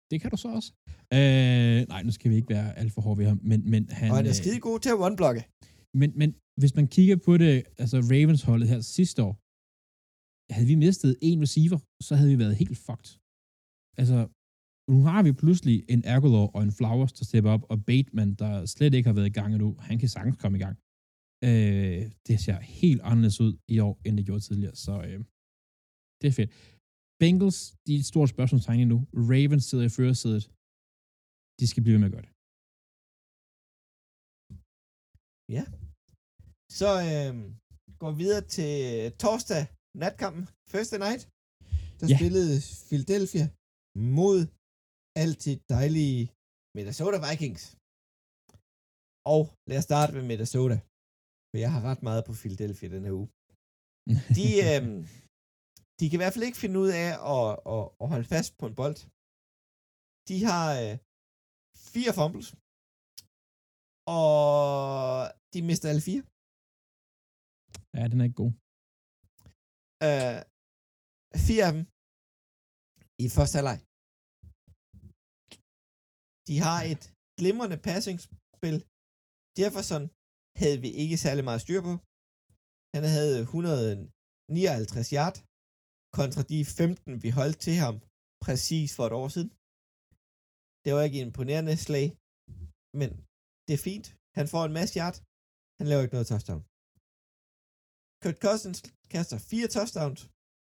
det kan du så også. Øh, nej, nu skal vi ikke være alt for hårde ved ham, men, men han... Og han er skide god til at one-blokke. Men, men hvis man kigger på det, altså Ravens-holdet her sidste år, havde vi mistet en receiver, så havde vi været helt fucked. Altså, nu har vi pludselig en Ergolor og en Flowers, der stepper op, og Bateman, der slet ikke har været i gang endnu, han kan sagtens komme i gang. Øh, det ser helt anderledes ud i år, end det gjorde tidligere, så øh, det er fedt. Bengals, de er et stort spørgsmålstegn nu. Ravens sidder i førersædet. De skal blive med at gøre det. Ja. Så øh, går vi videre til torsdag natkampen, Thursday night. Der ja. spillede Philadelphia mod altid dejlige Minnesota Vikings. Og lad os starte med Minnesota. For jeg har ret meget på Philadelphia den her uge. De, øh, de kan i hvert fald ikke finde ud af at, at, at holde fast på en bold. De har øh, fire fumbles, og de mister alle fire. Ja, den er ikke god. Øh, fire af dem i første halvleg. De har et glimrende passingsspil. Jefferson havde vi ikke særlig meget styr på. Han havde 159 yard kontra de 15, vi holdt til ham præcis for et år siden. Det var ikke imponerende slag, men det er fint. Han får en masse yard. Han laver ikke noget touchdown. Kurt Cousins kaster fire touchdowns.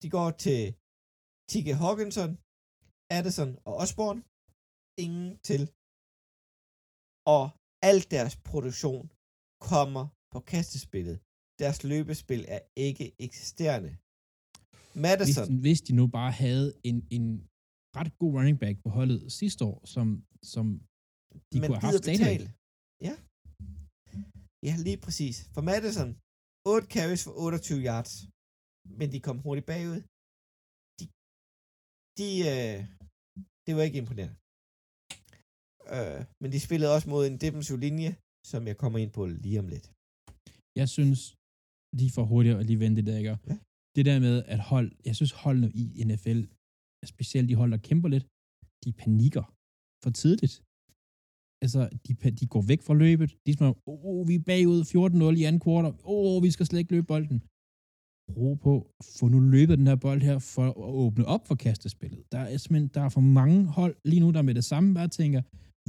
De går til T.K. Hawkinson, Addison og Osborne. Ingen til. Og al deres produktion kommer på kastespillet. Deres løbespil er ikke eksisterende. Madison. Hvis, hvis de nu bare havde en, en ret god running back på holdet sidste år, som, som de Men kunne have haft betale. Ja. Ja, lige præcis. For Madison, 8 carries for 28 yards. Men de kom hurtigt bagud. De, de øh, det var ikke imponerende. Øh, men de spillede også mod en defensiv linje, som jeg kommer ind på lige om lidt. Jeg synes, lige for hurtigt at lige vente det der, ikke? Ja. Det der med, at hold, jeg synes holdene i NFL, specielt de hold, der kæmper lidt, de panikker. for tidligt. Altså, de, de går væk fra løbet. De er sådan, oh, vi er bagud 14-0 i anden kvartal. Åh, oh, vi skal slet ikke løbe bolden. Ro på, få nu løbet den her bold her, for at åbne op for kastespillet. Der er simpelthen, der er for mange hold lige nu, der med det samme bare tænker,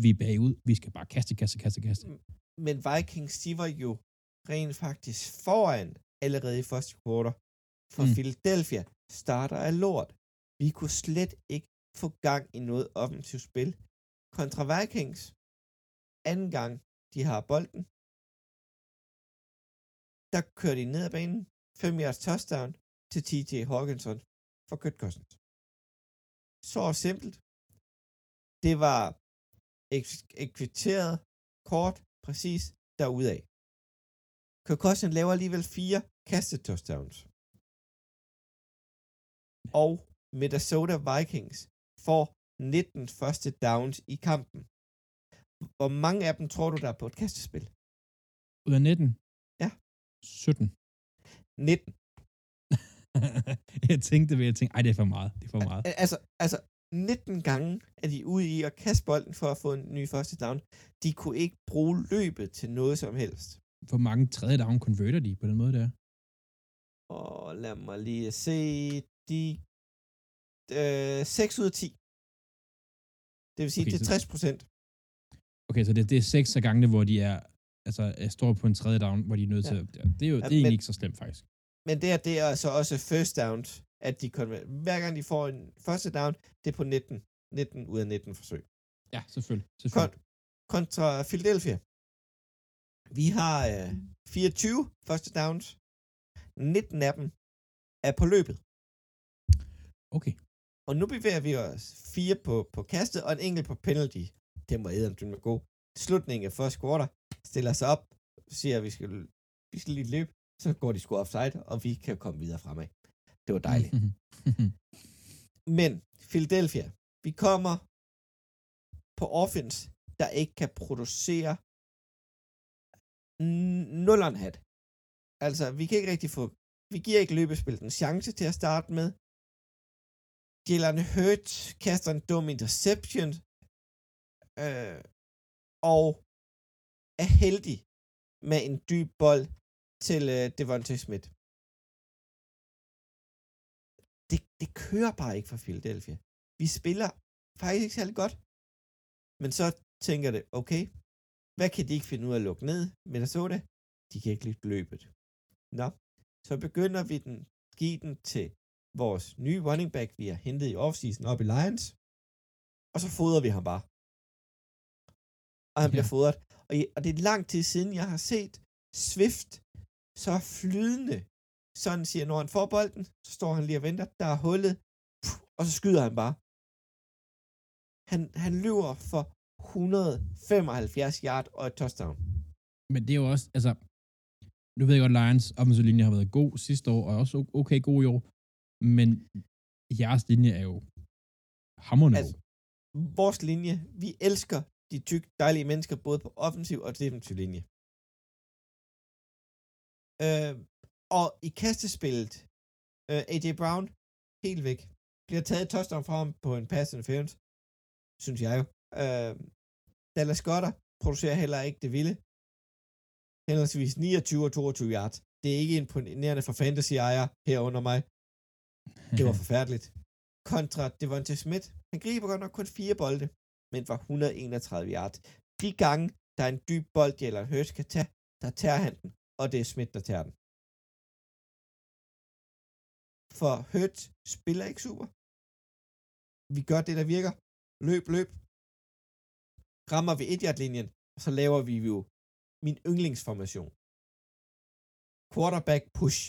vi er bagud, vi skal bare kaste, kaste, kaste, kaste. Men Vikings, de var jo rent faktisk foran allerede i første kvartal. For mm. Philadelphia starter af lort. Vi kunne slet ikke få gang i noget offensivt spil. Kontra Vikings, anden gang de har bolden, der kører de ned ad banen, 5 yards touchdown til TJ Hawkinson for Kurt Cousins. Så simpelt. Det var ekvitteret, kort, præcis derudaf. Kirk Cousins laver alligevel fire kastet touchdowns. Og Minnesota Vikings får 19 første downs i kampen. Hvor mange af dem tror du, der er på et kastespil? Ud af 19? Ja. 17. 19. jeg tænkte ved, jeg tænkte, ej, det er for meget. Det er for meget. Altså, altså 19 gange er de ude i at kaste bolden for at få en ny første down. De kunne ikke bruge løbet til noget som helst. Hvor mange tredje down konverter de på den måde der? Og lad mig lige se. De øh, 6 ud af 10. Det vil sige, okay, det er 60 procent. Okay, så det, det er 6 af gangene, hvor de er, altså, er står på en tredje down, hvor de er nødt ja. til at... Det er jo ja, det er men, ikke så slemt, faktisk. Men det er, det er så også first down, at de konverterer. Hver gang de får en første down, det er på 19. 19 ud af 19 forsøg. Ja, selvfølgelig. selvfølgelig. Kon- kontra Philadelphia. Vi har øh, 24 første downs. 19 af dem er på løbet. Okay. Og nu bevæger vi os fire på, på kastet, og en enkelt på penalty. Det må æde, den er god. Slutningen af første quarter stiller sig op, siger, at vi skal, vi skal lige løbe, så går de sgu offside, og vi kan komme videre fremad. Det var dejligt. Men Philadelphia, vi kommer på offense, der ikke kan producere nulleren hat. Altså, vi kan ikke rigtig få, vi giver ikke løbespillet en chance til at starte med. Jalen Hurts kaster en dum interception, øh, og er heldig med en dyb bold til øh, Devontae Smith. Det, det kører bare ikke for Philadelphia. Vi spiller faktisk ikke særlig godt. Men så tænker det, okay, hvad kan de ikke finde ud af at lukke ned? Men der så det, de kan ikke lide løbet. Nå, så begynder vi den, give den til vores nye running back, vi har hentet i offseason op i Lions, og så fodrer vi ham bare. Og han bliver fodret. Og, og det er lang tid siden, jeg har set Swift så flydende. Sådan siger, når han får bolden, så står han lige og venter. Der er hullet, og så skyder han bare. Han, han løber for 175 yard og et touchdown. Men det er jo også, altså, nu ved jeg godt, Lions offensive linje har været god sidste år, og også okay god i år, men jeres linje er jo hammerende altså, Vores linje, vi elsker de tyk, dejlige mennesker, både på offensiv og defensiv linje. Øh, og i kastespillet, øh, AJ Brown, helt væk, bliver taget touchdown fra ham på en pass interference, synes jeg jo. Øh, Dallas Goddard producerer heller ikke det vilde. Henholdsvis 29 og 22 yards. Det er ikke imponerende for fantasy-ejer herunder mig. Det var forfærdeligt. Kontra Devontae Smith. Han griber godt nok kun fire bolde, men var 131 yards. De gange, der er en dyb bold, eller Hurts kan tage, der tager han den, og det er Smith, der tager den. For Hurts spiller ikke super. Vi gør det, der virker. Løb, løb. Rammer vi et linjen så laver vi jo min yndlingsformation. Quarterback push.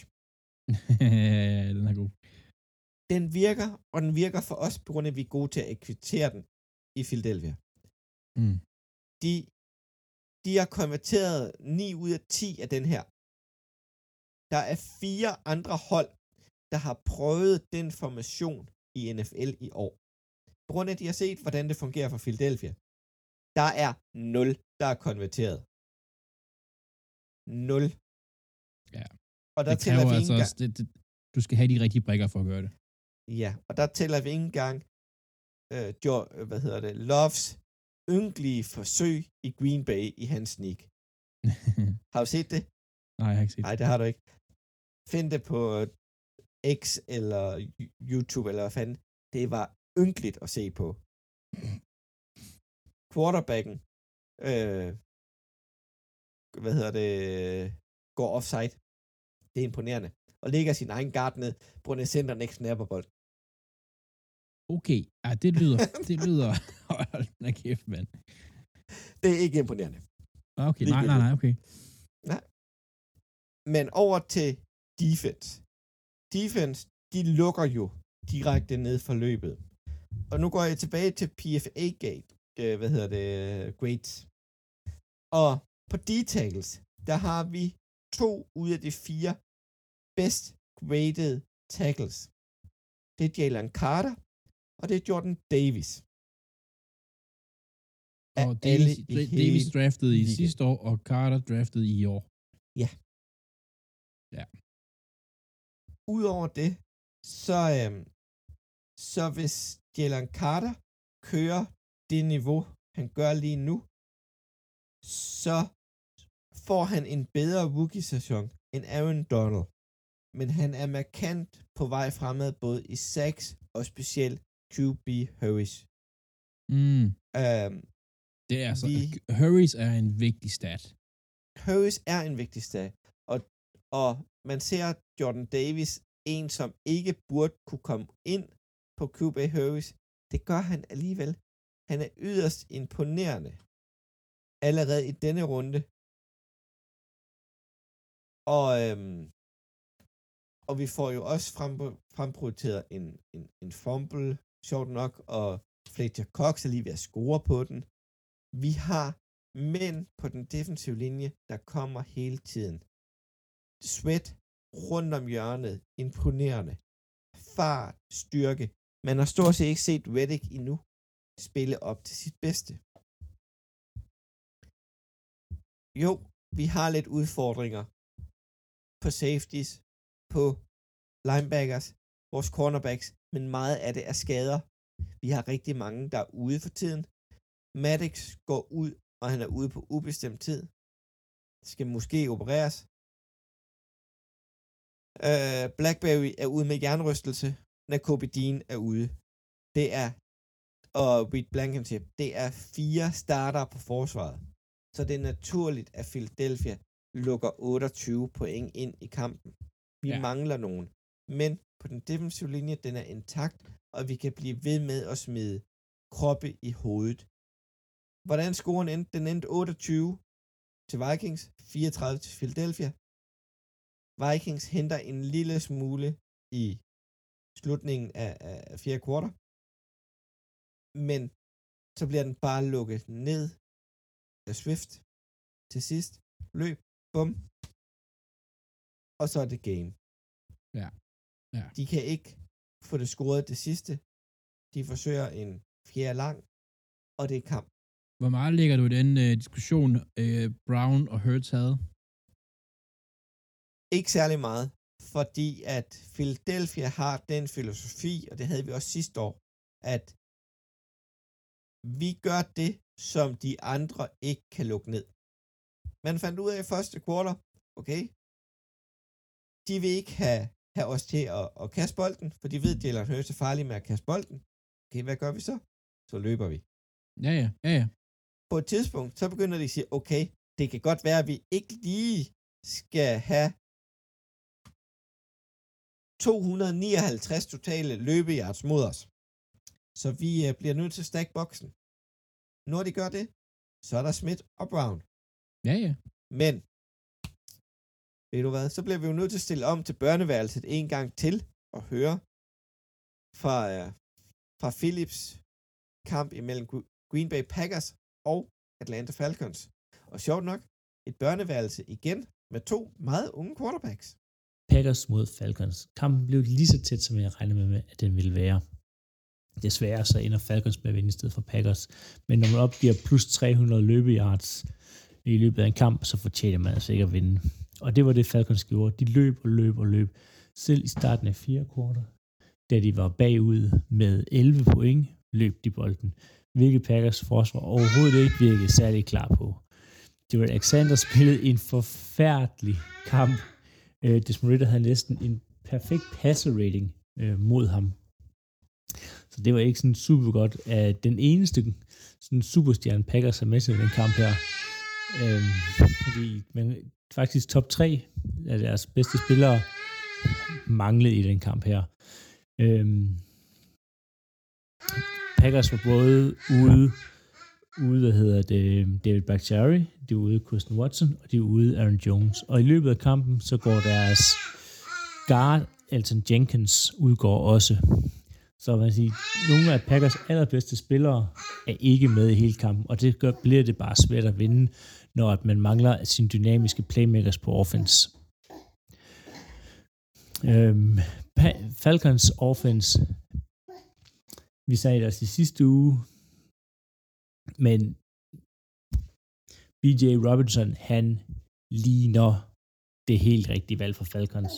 den er god. Den virker, og den virker for os, på grund af, at vi er gode til at ekvitere den i Philadelphia. Mm. De, de har konverteret 9 ud af 10 af den her. Der er fire andre hold, der har prøvet den formation i NFL i år. På grund af, at de har set, hvordan det fungerer for Philadelphia. Der er 0, der er konverteret. 0. Ja. Og der det tæller vi altså også, det, det, du skal have de rigtige brikker for at gøre det. Ja, og der tæller vi ikke engang, øh, jo, hvad hedder det, Loves ynkelige forsøg i Green Bay i hans sneak. Har du set det? Nej, jeg har ikke set Nej, det har du ikke. Find det på X eller YouTube eller hvad fanden. Det var ynkeligt at se på. Quarterbacken, øh, hvad hedder det, går offside. Det er imponerende. Og ligger sin egen guard ned, på en center ikke snapper bold. Okay, ja, det lyder, det lyder, hold da kæft, mand. Det er ikke imponerende. Okay, nej, nej, nej, okay. Nej. Men over til defense. Defense, de lukker jo direkte ned for løbet. Og nu går jeg tilbage til PFA Gate, øh, hvad hedder det, grades. Og på details, der har vi to ud af de fire best graded tackles. Det er Jalen Carter, og det er Jordan Davis. Og Davis, Davis draftede i sidste år, og Carter draftede i år. Ja. Ja. Udover det, så, øhm, så hvis Jalen Carter kører det niveau, han gør lige nu, så får han en bedre rookie-sæson end Aaron Donald. Men han er markant på vej fremad både i sacks og specielt QB Harris. Mm. Øhm, det er altså, vi, Harris er en vigtig stat. Harris er en vigtig stat. Og, og man ser Jordan Davis, en som ikke burde kunne komme ind på QB Harris. Det gør han alligevel. Han er yderst imponerende. Allerede i denne runde. Og, øhm, og vi får jo også frem, fremprioriteret en, en, en fumble, sjovt nok, og Fletcher Cox er lige ved at score på den. Vi har mænd på den defensive linje, der kommer hele tiden. Sweat rundt om hjørnet, imponerende. Fart, styrke. Man har stort set ikke set Reddick endnu spille op til sit bedste. Jo, vi har lidt udfordringer på safeties, på linebackers, vores cornerbacks, men meget af det er skader. Vi har rigtig mange, der er ude for tiden. Maddox går ud, og han er ude på ubestemt tid. Skal måske opereres. Uh, Blackberry er ude med jernrystelse. Nakobe Dean er ude. Det er og Reed Blankenship. Det er fire starter på forsvaret. Så det er naturligt, at Philadelphia lukker 28 point ind i kampen. Vi ja. mangler nogen. Men på den defensive linje, den er intakt, og vi kan blive ved med at smide kroppe i hovedet. Hvordan scoren endte? Den endte 28 til Vikings, 34 til Philadelphia. Vikings henter en lille smule i slutningen af, af fjerde kvartal. Men så bliver den bare lukket ned af Swift til sidst. Løb, bum. Og så er det game. Ja ja. De kan ikke få det scoret det sidste. De forsøger en fjerde lang, og det er kamp. Hvor meget ligger du i den øh, diskussion, øh, Brown og Hurts havde? Ikke særlig meget, fordi at Philadelphia har den filosofi, og det havde vi også sidste år, at vi gør det, som de andre ikke kan lukke ned. Man fandt ud af i første kvartal, okay, de vil ikke have, have os til at, at kaste bolden, for de ved, at Jalen Hurts er farlig med at kaste bolden. Okay, hvad gør vi så? Så løber vi. Ja, ja, ja, ja. På et tidspunkt, så begynder de at sige, okay, det kan godt være, at vi ikke lige skal have 259 totale løbejarts mod os. Så vi uh, bliver nødt til at stack boksen. Når de gør det, så er der Smith og Brown. Ja, ja. Men, ved du hvad, så bliver vi jo nødt til at stille om til børneværelset en gang til og høre fra, øh, fra Philips kamp imellem Green Bay Packers og Atlanta Falcons. Og sjovt nok, et børneværelse igen med to meget unge quarterbacks. Packers mod Falcons. Kampen blev lige så tæt, som jeg regnede med, at den ville være. Desværre så ender Falcons med at vinde i stedet for Packers. Men når man opgiver plus 300 løbeyards i løbet af en kamp, så fortjener man altså ikke at vinde. Og det var det, Falcons gjorde. De løb og løb og løb. Selv i starten af fire kvarter, da de var bagud med 11 point, løb de bolden. hvilket Packers forsvar overhovedet ikke virkede særlig klar på. Jared Alexander spillede en forfærdelig kamp. Øh, Desmond Ritter havde næsten en perfekt passer rating øh, mod ham. Så det var ikke sådan super godt. Uh, den eneste sådan superstjerne Packers har med sig i den kamp her. Øh, fordi, men faktisk top 3 af deres bedste spillere manglede i den kamp her. Øhm, Packers var både ude, ude, hvad hedder det, David Bakhtiari, de er ude Christian Watson, og de er ude Aaron Jones. Og i løbet af kampen, så går deres guard, Elton Jenkins, udgår også. Så man siger, nogle af Packers allerbedste spillere er ikke med i hele kampen, og det gør, bliver det bare svært at vinde, når at man mangler sine dynamiske playmakers på offense. Øhm, Falcons offense vi sagde det også i sidste uge, men BJ Robinson, han ligner det helt rigtige valg for Falcons.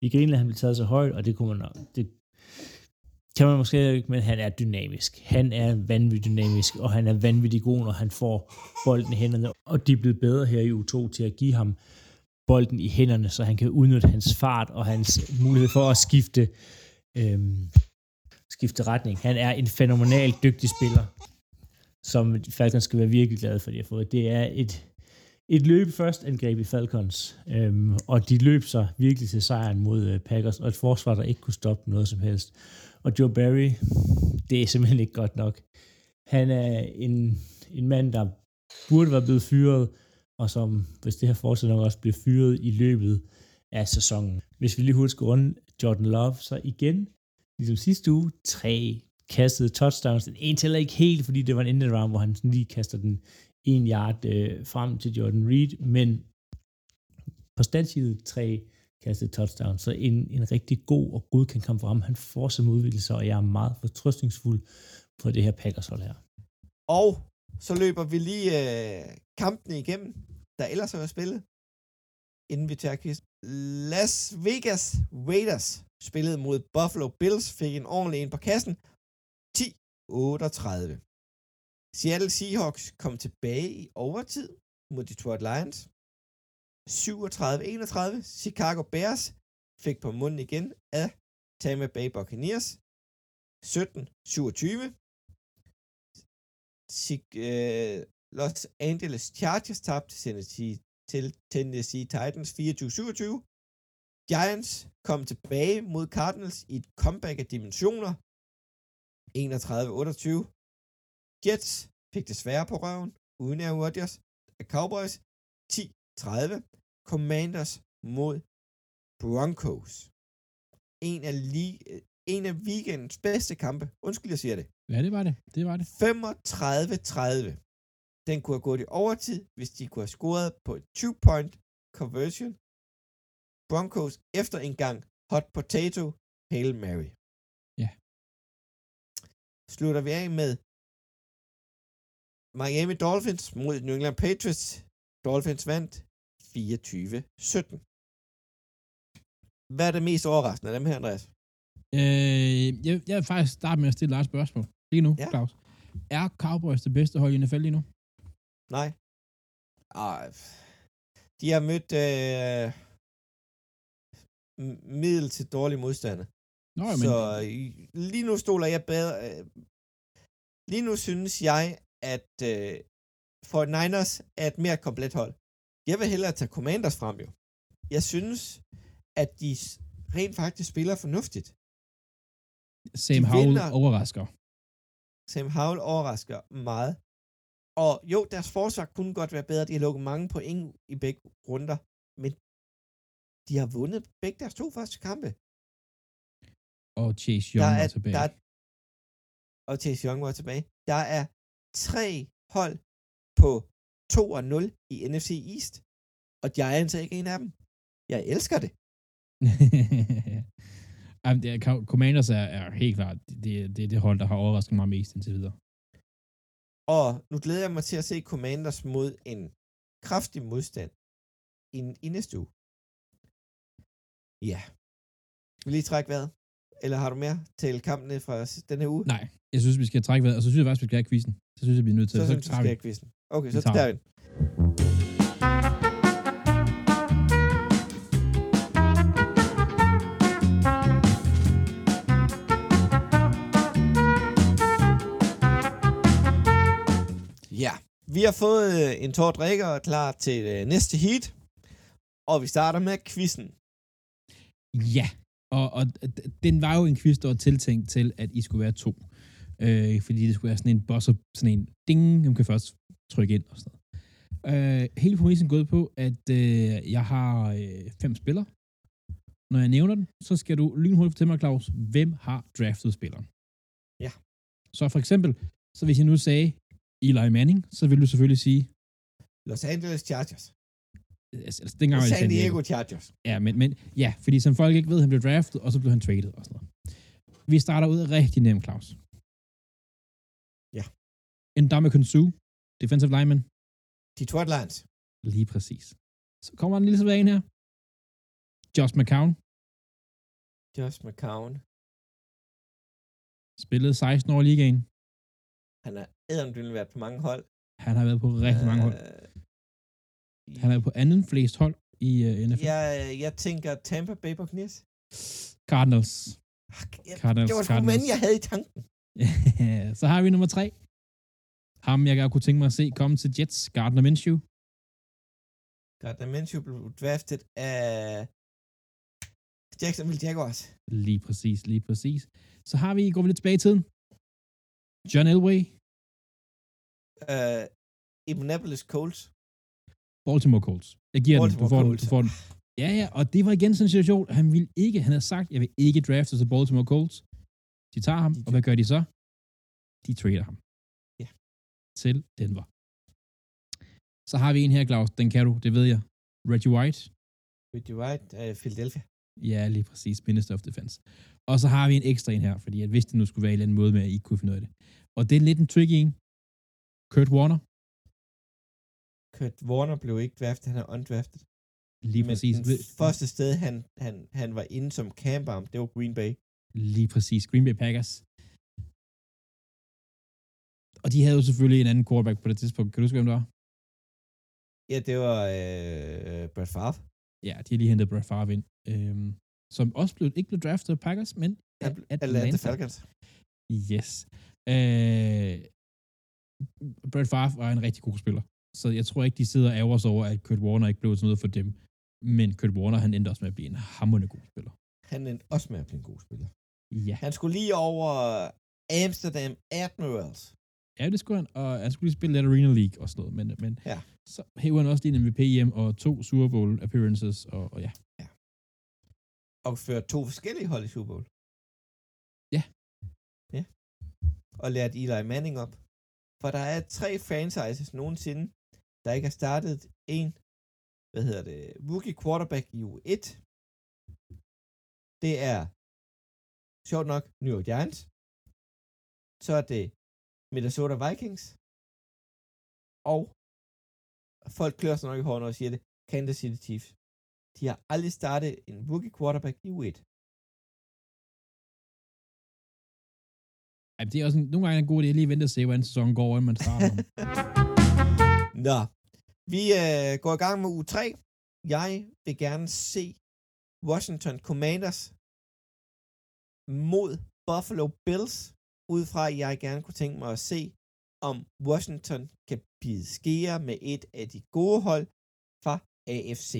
Vi griner, at han blev taget så højt, og det kunne man det kan man måske ikke, men han er dynamisk. Han er vanvittigt dynamisk, og han er vanvittig god, når han får bolden i hænderne. Og de er blevet bedre her i U2 til at give ham bolden i hænderne, så han kan udnytte hans fart og hans mulighed for at skifte øhm, skifte retning. Han er en fænomenalt dygtig spiller, som Falcons skal være virkelig glade for, at de har fået. Det er et, et løb først angreb i Falcons, øhm, og de løb sig virkelig til sejren mod øh, Packers, og et forsvar, der ikke kunne stoppe noget som helst. Og Joe Barry, det er simpelthen ikke godt nok. Han er en, en mand, der burde være blevet fyret, og som, hvis det her fortsætter nok også, bliver fyret i løbet af sæsonen. Hvis vi lige hurtigt skal runde Jordan Love, så igen ligesom sidste uge, tre kastede touchdowns. Den ene tæller ikke helt, fordi det var en end round, hvor han sådan lige kaster den en yard øh, frem til Jordan Reed, men på standsiden tre kastet touchdown, så en, en rigtig god og godkendt kamp for ham. Han får som udvikelse, og jeg er meget fortrøstningsfuld på det her Packers hold her. Og så løber vi lige øh, kampene igennem, der ellers har været spillet, inden vi tager quiz. Las Vegas Raiders spillede mod Buffalo Bills, fik en ordentlig en på kassen. 10-38. Seattle Seahawks kom tilbage i overtid mod Detroit Lions. 37-31. Chicago Bears fik på munden igen af Tampa Bay Buccaneers. 17-27. Øh, Los Angeles Chargers tabte til Tennessee Titans 24-27. Giants kom tilbage mod Cardinals i et comeback af dimensioner. 31-28. Jets fik desværre på røven, uden Aaron Rodgers, af Cowboys. 10-30. Commanders mod Broncos. En af, li- en af weekendens bedste kampe. Undskyld, jeg siger det. Ja, det var det. Det var det. 35-30. Den kunne have gået i overtid, hvis de kunne have scoret på et two-point conversion Broncos efter en gang hot potato Hail Mary. Ja. Slutter vi af med Miami Dolphins mod New England Patriots. Dolphins vandt 24-17. Hvad er det mest overraskende af dem her, Andreas? Øh, jeg, jeg vil faktisk starte med at stille dig et spørgsmål. Lige nu, Ja. Claus. Er Cowboys det bedste hold i NFL lige nu? Nej. Ej, de har mødt øh, middel til dårlig modstander. Nå, men, Så øh, lige nu stoler jeg bedre. Øh, lige nu synes jeg, at øh, for Niners er et mere komplet hold. Jeg vil hellere tage Commanders frem jo. Jeg synes, at de rent faktisk spiller fornuftigt. Sam Howell overrasker. Sam Howell overrasker meget. Og jo, deres forsvar kunne godt være bedre. De har lukket mange point i begge runder. Men de har vundet begge deres to første kampe. Og Chase Young der er, er, tilbage. Der er, og Chase Young var tilbage. Der er tre hold på 2 og 0 i NFC East, og Giants er ikke en af dem. Jeg elsker det. Jamen, det er, Co- Commanders er, er helt klart det, det er det hold, der har overrasket mig mest indtil videre. Og nu glæder jeg mig til at se Commanders mod en kraftig modstand i, i næste uge. Ja. Vil I trække vejret? Eller har du mere til kampene fra denne her uge? Nej, jeg synes, vi skal trække vejret, og så synes jeg faktisk, vi skal have quizzen. Så synes jeg, vi er nødt til. Så, Så, så, tager skal vi. jeg quizzen. Okay, Vi så tager tager vi den. Ja, vi har fået øh, en tår drikker er klar til øh, næste heat. Og vi starter med quizzen. Ja, og, og den var jo en quiz, der var tiltænkt til, at I skulle være to. Øh, fordi det skulle være sådan en buzzer, sådan en ding, man kan først trykke ind og sådan noget. Øh, hele præmissen gået på, at øh, jeg har øh, fem spillere. Når jeg nævner den, så skal du lynhurtigt fortælle mig, Claus, hvem har draftet spilleren? Ja. Så for eksempel, så hvis jeg nu sagde Eli Manning, så vil du selvfølgelig sige, Los Angeles Chargers. Altså, altså dengang var det San Diego Chargers. Ja, men, men ja, fordi som folk ikke ved, han blev draftet, og så blev han traded og sådan noget. Vi starter ud rigtig nemt, Claus. Ja. En Ndamukong Suh, defensive lineman, Detroit Lions. lige præcis. Så kommer en lille tilbage her. Josh McCown, Josh McCown. spillede 16 år i ligaen. Han har ædermdynligt været på mange hold. Han har været på rigtig mange hold. Øh, Han er på anden flest hold i uh, NFL. Jeg, jeg tænker Tampa Bay Buccaneers. Cardinals. Jeg, Cardinals, det var sgu mand, jeg havde i tanken. så har vi nummer tre. Ham, jeg godt kunne tænke mig at se komme til Jets, Gardner Minshew. Gardner Minshew blev draftet af Jacksonville Jaguars. Lige præcis, lige præcis. Så har vi, går vi lidt tilbage i tiden. John Elway, Uh, Indianapolis Colts. Baltimore Colts. Jeg giver Baltimore den. Du får Colts. den. Du får den. Ja, ja, og det var igen sådan en situation, han ville ikke, han havde sagt, jeg vil ikke drafte til Baltimore Colts. De tager ham, De- og hvad gør de så? De trader ham. Ja. Til Denver. Så har vi en her, Claus, den kan du, det ved jeg. Reggie White. Reggie White, uh, Philadelphia. Ja, lige præcis. Minister of Defense. Og så har vi en ekstra en her, fordi at hvis det nu skulle være en eller anden måde med, at I ikke kunne finde ud af det. Og det er lidt en tricky en. Kurt Warner. Kurt Warner blev ikke draftet, han er undrafted. Lige Men præcis. den første sted, han, han, han var inde som camparm, det var Green Bay. Lige præcis. Green Bay Packers. Og de havde jo selvfølgelig en anden quarterback på det tidspunkt. Kan du huske, hvem det var? Ja, det var øh, Brett Favre. Ja, de har lige hentet Brett Favre ind. Øhm, som også blev, ikke blev draftet af Packers, men af Atlanta, Atlanta Falcons. Yes. Øh, Brett Favre var en rigtig god spiller. Så jeg tror ikke, de sidder og ærger sig over, at Kurt Warner ikke blev sådan noget for dem. Men Kurt Warner, han endte også med at blive en hammerende god spiller. Han endte også med at blive en god spiller. Ja. Han skulle lige over Amsterdam Admirals. Ja, det skulle han. Og han skulle lige spille lidt Arena League og sådan noget. Men, men Ja. så hæver han også lige en MVP hjem og to Super Bowl appearances. Og, og ja, Og førte to forskellige hold i Super Bowl. Ja. Ja. Og lærte Eli Manning op. For der er tre franchises nogensinde, der ikke har startet en, hvad hedder det, rookie quarterback i u 1. Det er, sjovt nok, New York Giants. Så er det Minnesota Vikings. Og folk klør sig nok i når jeg siger det, Kansas City Chiefs. De har aldrig startet en rookie quarterback i U1. Ej, det er også en, nogle gange en god idé at lige vente og se, hvordan sæsonen går, inden man starter. Nå, vi øh, går i gang med U3. Jeg vil gerne se Washington Commanders mod Buffalo Bills, ud fra at jeg gerne kunne tænke mig at se, om Washington kan bide skære med et af de gode hold fra AFC.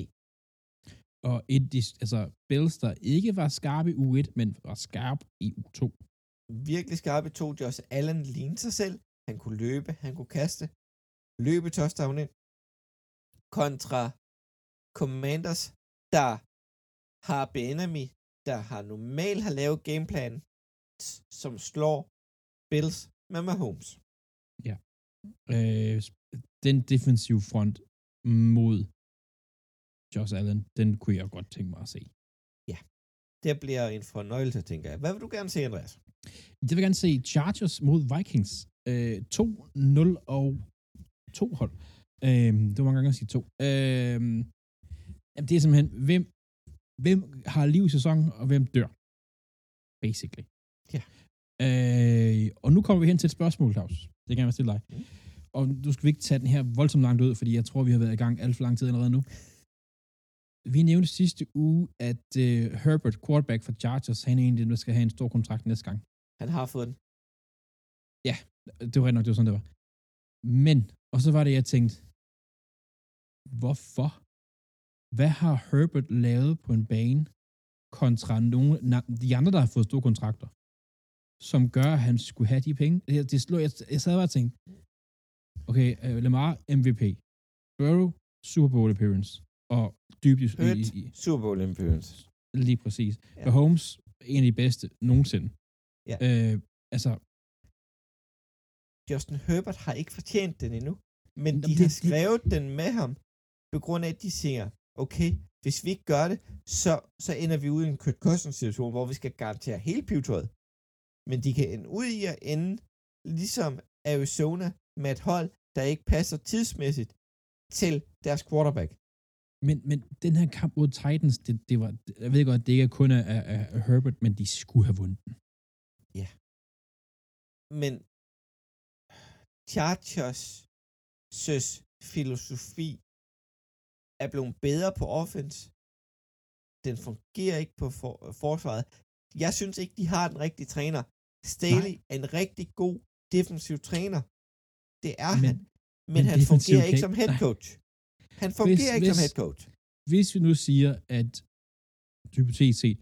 og et, de- altså Bills, der ikke var skarpe i U1, men var skarp i U2. Virkelig skarpe to. Josh Allen lignede sig selv. Han kunne løbe, han kunne kaste. Løbe touchdown ind. Kontra Commanders, der har Benami, der har normalt har lavet gameplan, som slår Bills med Mahomes. Øh, den defensive front mod Josh Allen, den kunne jeg godt tænke mig at se. Det bliver en fornøjelse, tænker jeg. Hvad vil du gerne se, Andreas? Jeg vil gerne se Chargers mod Vikings. Øh, 2-0 og 2 hold. Øh, det var mange gange at sige 2. Øh, jamen, det er simpelthen, hvem, hvem har liv i sæsonen, og hvem dør? basically. Ja. Øh, og nu kommer vi hen til et spørgsmål, Claus. Det kan jeg stille dig. Mm. Og du skal ikke tage den her voldsomt langt ud, fordi jeg tror, vi har været i gang alt for lang tid allerede nu. Vi nævnte sidste uge, at uh, Herbert, quarterback for Chargers, han er en af dem, der skal have en stor kontrakt næste gang. Han har fået den. Det var rigtig nok, det var sådan, det var. Men, og så var det, jeg tænkte, hvorfor? Hvad har Herbert lavet på en bane kontra nogle, de andre, der har fået store kontrakter, som gør, at han skulle have de penge? Det, det slog, jeg, jeg sad bare og tænkte, okay, uh, Lamar MVP, Burrow Super Bowl appearance, og dybt i, i, i, Super Bowl appearance. lige præcis. Ja. Ja. Mahomes, en af de bedste nogensinde. Ja. Øh, altså, Justin Herbert har ikke fortjent den endnu. Men Nå, de det- har det- skrevet den med ham, på grund af, at de siger, okay, hvis vi ikke gør det, så, så ender vi ude i en Kurt Cousins situation, hvor vi skal garantere hele pivetøjet. Men de kan ende ud i at ende, ligesom Arizona, med et hold, der ikke passer tidsmæssigt til deres quarterback. Men, men den her kamp mod Titans, det, det var, jeg ved godt, det ikke er kun af, af, af Herbert, men de skulle have vundet den. Men Chargers søs filosofi er blevet bedre på offense. Den fungerer ikke på for, forsvaret. Jeg synes ikke, de har den rigtige træner. Staley er en rigtig god defensiv træner. Det er Men- han. Men, men han fungerer ikke som head nej. coach. Han fungerer ikke som hvis- head coach. Hvis vi nu siger, at hypotetisk set,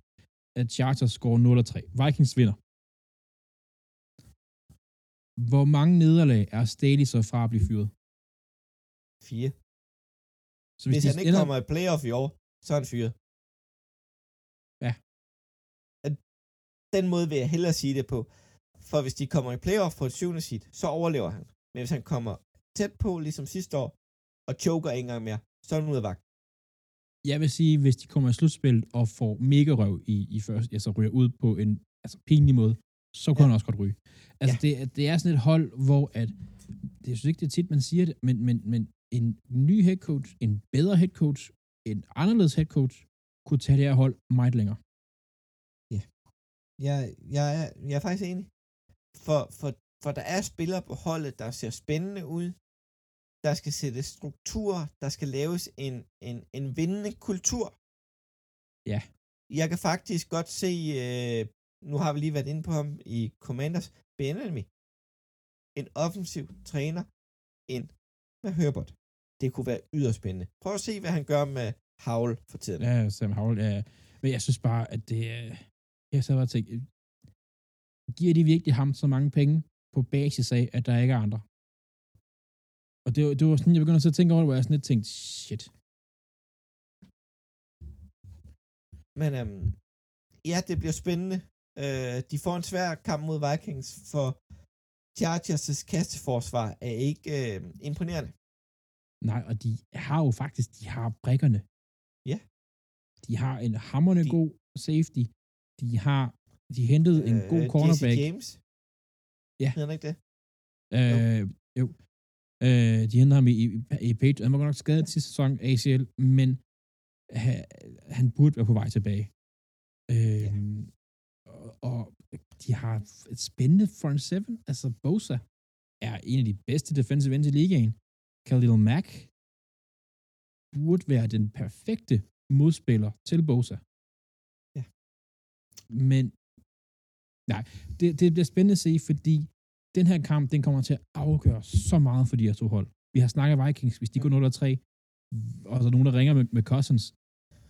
at Chargers scorer 0-3, Vikings vinder. Hvor mange nederlag er Staley så fra at blive fyret? Fire. Så Hvis, de han ikke ender- kommer i playoff i år, så er han fyret. Ja. At Den måde vil jeg hellere sige det på. For hvis de kommer i playoff på et syvende seed, så overlever han. Men hvis han kommer tæt på, ligesom sidste år, og choker ikke engang mere, så er han ud af vagt. Jeg vil sige, hvis de kommer i slutspillet og får mega røv i, i første, altså ryger ud på en altså pinlig måde, så kunne Ja. han også godt ryge. Altså, Ja. det, er- det er sådan et hold, hvor at, det synes ikke, det er tit, man siger det, men, men, men en ny head coach, en bedre head coach, en anderledes head coach, kunne tage det her hold meget længere. Jeg, jeg, er, jeg er faktisk enig. For, for, for der er spillere på holdet, der ser spændende ud. Der skal sættes struktur. Der skal laves en, en, en vindende kultur. Ja. Jeg kan faktisk godt se, øh, nu har vi lige været inde på ham i Commanders, Benjamin. En offensiv træner, en med Herbert. Det kunne være yderst spændende. Prøv at se, hvad han gør med Havl for tiden. Ja, Sam Howell, ja. Men jeg synes bare, at det er... Jeg så bare tænkt, giver de virkelig ham så mange penge på basis af, at der ikke er andre? Og det, det var sådan, jeg begyndte at tænke over det, hvor jeg sådan lidt tænkte, shit. Men øhm, ja, det bliver spændende. Øh, de får en svær kamp mod Vikings, for Chargers' kasteforsvar er ikke øh, imponerende. Nej, og de har jo faktisk, de har brækkerne. Ja. De har en hammerne De- god safety. De har, de hentede en god Øh, cornerback. Jesse James. Ja. Hedder ikke det? Øh, jo. Øh, de hentede ham i, i, i Patriots. Han var godt nok skadet sidste sæson, ACL, men han, han burde være på vej tilbage. Øh, Ja. Og, de har et spændende front seven. Altså, Bosa er en af de bedste defensive ends i ligaen. Khalil Mack burde være den perfekte modspiller til Bosa. Ja. Men nej, det, det bliver spændende at se, fordi den her kamp, den kommer til at afgøre så meget for de her to hold. Vi har snakket Vikings, hvis de går 0-3, og så er nogen, der ringer med, med Cousins,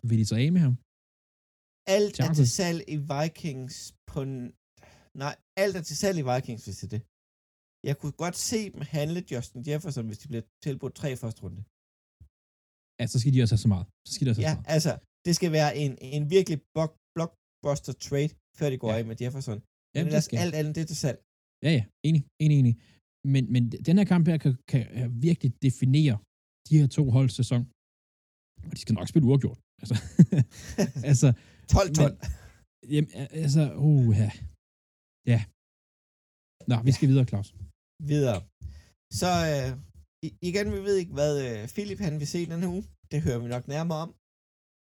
vil de så af med ham? Alt er til salg i Vikings på... Nej, alt er til salg i Vikings, hvis det er det. Jeg kunne godt se dem handle Justin Jefferson, hvis de bliver tilbudt tre første runde. Ja, så skal de også have så meget. Så skal de også Ja, have så meget. altså, det skal være en, en virkelig block, blockbuster trade, før de går Ja. af med Jefferson. Ja, Men det ellers skal. alt andet, det er til salg. Ja, ja. Enig, enig, enig. Men, men den her kamp her kan, kan øh, virkelig definere de her to holds sæson. Og de skal nok spille uafgjort. Altså, altså 12-12. jamen, altså, uh, ja. ja. Nå, vi skal videre, Claus. Videre. Så øh, igen, vi ved ikke, hvad øh, Philip han vil se den her uge. Det hører vi nok nærmere om.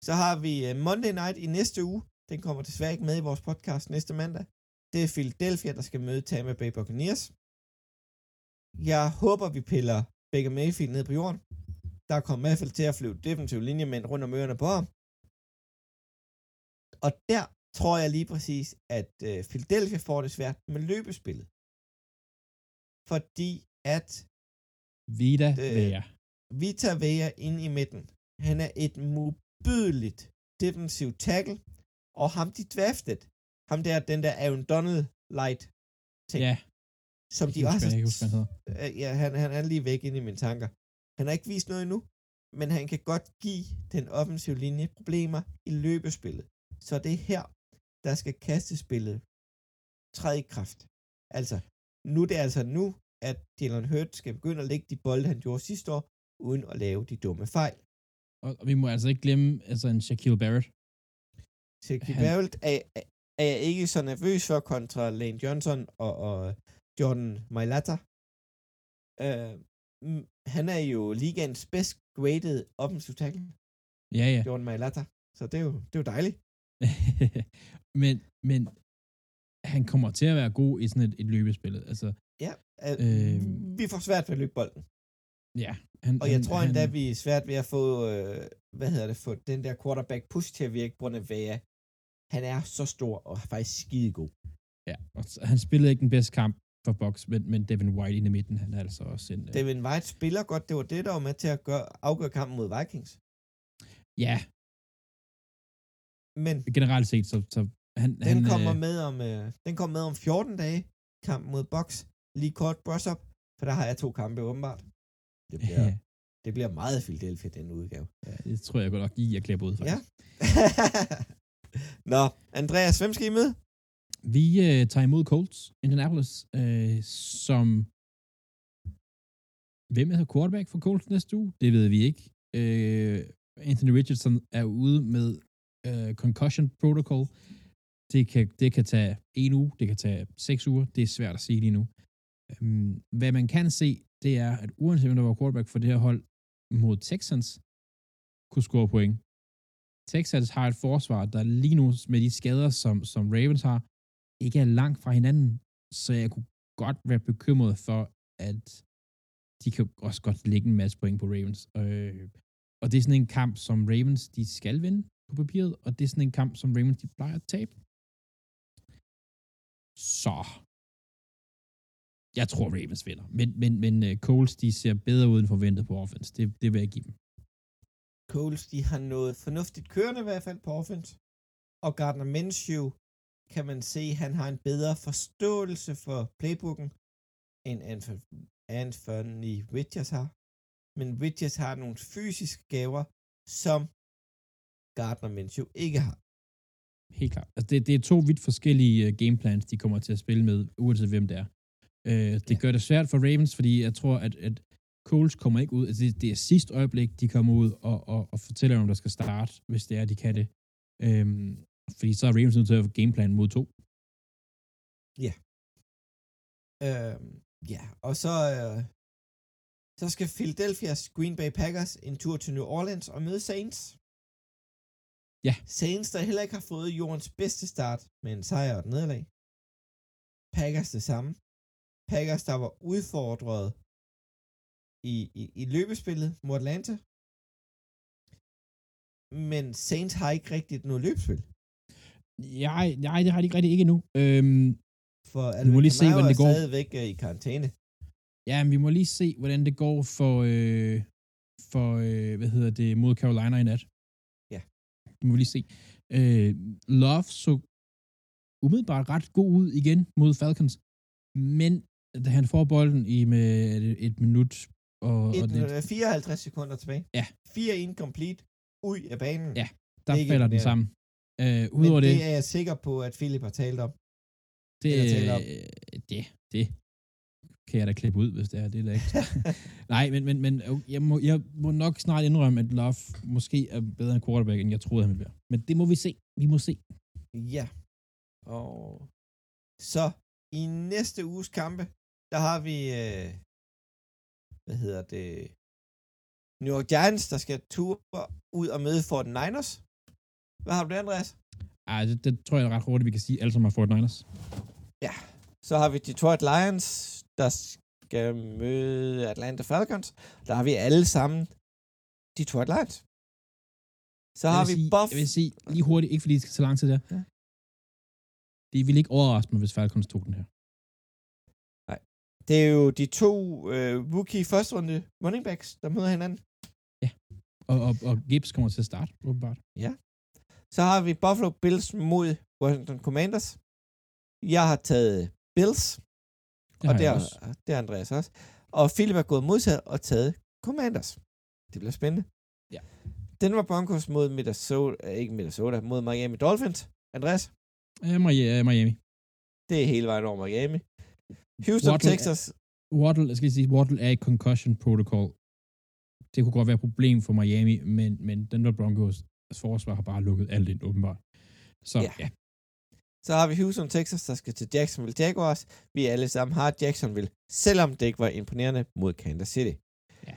Så har vi øh, Monday Night i næste uge. Den kommer desværre ikke med i vores podcast næste mandag. Det er Philadelphia, der skal møde Tampa Bay Buccaneers. Jeg håber, vi piller Baker Mayfield ned på jorden. Der kommer i hvert fald til at flyve defensiv linjemænd rundt om ørerne på ham. Og der tror jeg lige præcis, at øh, Philadelphia får det svært med løbespillet. Fordi at Vida Det- Vea. Vita Vea inde i midten, han er et modbydeligt defensiv tackle, og ham de drafted, ham der, den der Aaron Donald light ting, Ja, som de også jeg husker, hvad han hedder. Øh, ja, han, han er lige væk inde i mine tanker. Han har ikke vist noget endnu, men han kan godt give den offensive linje problemer i løbespillet. Så det er her, der skal kastespillet træde i kraft. Altså, nu det er altså nu, at Jalen Hurts skal begynde at lægge de bolde, han gjorde sidste år, uden at lave de dumme fejl. Og, og vi må altså ikke glemme altså en Shaquille Barrett. Shaquille Han- Barrett er, er- jeg ikke så nervøs for kontra Lane Johnson og, og Jordan Mailata. Uh, han er jo ligaens best graded offensive tackle, Ja, ja. Jordan Mailata. Så det er jo, det er jo dejligt. men, men han kommer til at være god i sådan et, et løbespil. Altså, Ja, uh, Øh. vi får svært ved at løbe bolden. ja. Han, Og jeg han, tror han, endda, vi er svært ved at få, øh, hvad hedder det, få den der quarterback push til at virke, grund af Vea. Han er så stor og er faktisk skidegod. Ja, og han spillede ikke den bedste kamp for Box, men, men Devin White inde i midten, han er altså også en... øh, Devin White spiller godt. Det var det, der var med til at gøre, afgøre kampen mod Vikings. Ja, Men generelt set, så, så han... Den han, kommer øh, med om øh, den kommer med om 14 dage. Kampen mod Box. Lige kort brush up, for der har jeg to kampe åbenbart. Det bliver, det bliver meget Philadelphia, den udgave. ja, det tror jeg godt nok, I er klædt ud, Ja. faktisk. Nå, Andreas, hvem skal I møde? Vi øh, tager imod Colts, Indianapolis, øh, som... Hvem er så quarterback for Colts næste uge? Det ved vi ikke. Øh, Anthony Richardson er ude med øh, concussion protocol. Det kan, det kan tage en uge, det kan tage seks uger. Det er svært at sige lige nu. Øhm, hvad man kan se, det er, at uanset om der var quarterback for det her hold mod Texans, kunne score point. Texans har et forsvar, der lige nu med de skader, som, som Ravens har, ikke er langt fra hinanden, så jeg kunne godt være bekymret for, at de kan også godt lægge en masse point på Ravens. Øh, og det er sådan en kamp, som Ravens, de skal vinde på papiret, og det er sådan en kamp, som Ravens, de plejer at tabe. Så. Jeg tror, Ravens vinder. Men, men, men uh, Coles, de ser bedre ud end forventet på offense. Det, det vil jeg give dem. Coles, de har noget fornuftigt kørende i hvert fald på offense. Og Gardner Minshew, kan man se, han har en bedre forståelse for playbooken, end Anthony Richards har. Men Richards har nogle fysiske gaver, som Gardner Minshew ikke har. Helt klart. Altså, det, det er to vidt forskellige uh, gameplans, de kommer til at spille med, uanset hvem det er. Uh, det Ja. gør det svært for Ravens, fordi jeg tror, at, at Coles kommer ikke ud. Altså, det, det er sidste øjeblik, de kommer ud og, og, og fortæller, om der skal starte, hvis det er, de kan det. Um, fordi så er Ravens nødt til at have gameplan mod to. Øh, ja, og så, øh, så skal Philadelphia's Green Bay Packers en tur til New Orleans og møde Saints. Ja. Saints, der heller ikke har fået jordens bedste start med en sejr og et nederlag. Packers det samme. Packers, der var udfordret i, i, i løbespillet mod Atlanta. Men Saints har ikke rigtigt noget løbespil. Nej, nej, det har de ikke rigtig ikke endnu. Øhm, For Vi må lige se, hvordan det går. stadigvæk øh, i karantæne. ja, men vi må lige se, hvordan det går for, øh, for øh, hvad hedder det, mod Carolina i nat. Ja. Vi må lige se. Øh, Love så umiddelbart ret god ud igen mod Falcons, men da han får bolden i med et, minut og, og Et, lidt, øh, 54 sekunder tilbage. Ja. Fire incomplete ud af banen. Ja, der det er falder den sammen. Øh, Udover det, det, er jeg sikker på, at Philip har talt om. det, eller taler om. det, det kan jeg da klippe ud, hvis det er det, der ikke. Nej, men, men, men jeg, må, jeg må nok snart indrømme, at Love måske er bedre end quarterback, end jeg troede, han ville være. Men det må vi se. Vi må se. Ja. Og så i næste uges kampe, der har vi, øh, hvad hedder det, New York Giants, der skal ture ud og møde 49ers. Hvad har du det, Andreas? Ej, det, det tror jeg er ret hurtigt, vi kan sige, alle som har 49ers. Så har vi Detroit Lions, der skal møde Atlanta Falcons. Der har vi alle sammen Detroit Lions. Så har vil vi sige, Buff. Jeg vil sige, lige hurtigt, ikke fordi det skal så lang tid der. Ja. Det ville ikke overraske mig, hvis Falcons tog den her. Det er jo de to øh, rookie første runde running backs, der møder hinanden. Og, og, og Gibbs kommer til at starte, åbenbart. Så har vi Buffalo Bills mod Washington Commanders. Jeg har taget Bills, Det og det jeg er, også. det er Andreas også. Og Philip er gået modsat og taget Commanders. Det bliver spændende. Ja. Denver Broncos mod Minnesota, øh, ikke Minnesota, mod Miami Dolphins. Andreas, øh, Miami. det er hele vejen over Miami. Houston, Waddle er- Texas. Waddle, jeg skal lige sige, Waddle er i concussion protocol. Det kunne godt være et problem for Miami, men, men Denver Broncos forsvar har bare lukket alt ind, åbenbart. Så ja, ja. Så har vi Houston, Texas, der skal til Jacksonville Jaguars. Vi alle sammen har Jacksonville, selvom det ikke var imponerende mod Kansas City. Ja.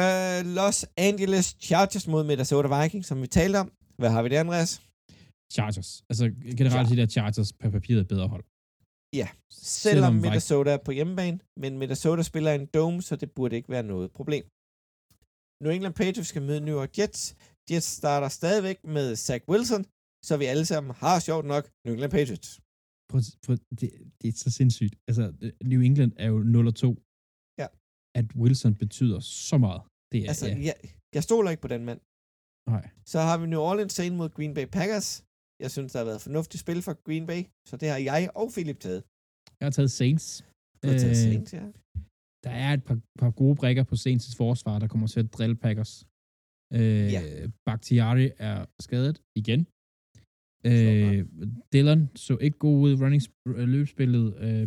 Uh, Los Angeles Chargers mod Minnesota Vikings, som vi talte om. Hvad har vi der, Andreas? Chargers. Altså generelt Ja. de der Chargers på papiret er bedre hold. Ja, Selvom Vik- Minnesota er på hjemmebane, men Minnesota spiller i en dome, så det burde ikke være noget problem. New England Patriots skal møde New York Jets. Jets starter stadigvæk med Zach Wilson, så vi alle sammen har sjovt nok New England Patriots. Prøv, prøv, det, det er så sindssygt. Altså, New England er jo 0 og 2. Ja. At Wilson betyder så meget. Det er, Altså, ja. jeg, jeg stoler ikke på den mand. Nej. Så har vi New Orleans Saints mod Green Bay Packers. Jeg synes, der har været fornuftigt spil for Green Bay, så det har jeg og Philip taget. Jeg har taget Saints. Du har taget Øh, Saints, ja. Der er et par, par gode brækker på Saints' forsvar, der kommer til at drille Packers. Øh, Ja. Bakhtiari er skadet igen. Øh, Dylan så ikke god ud i running sp- øh, løbspillet. Øh,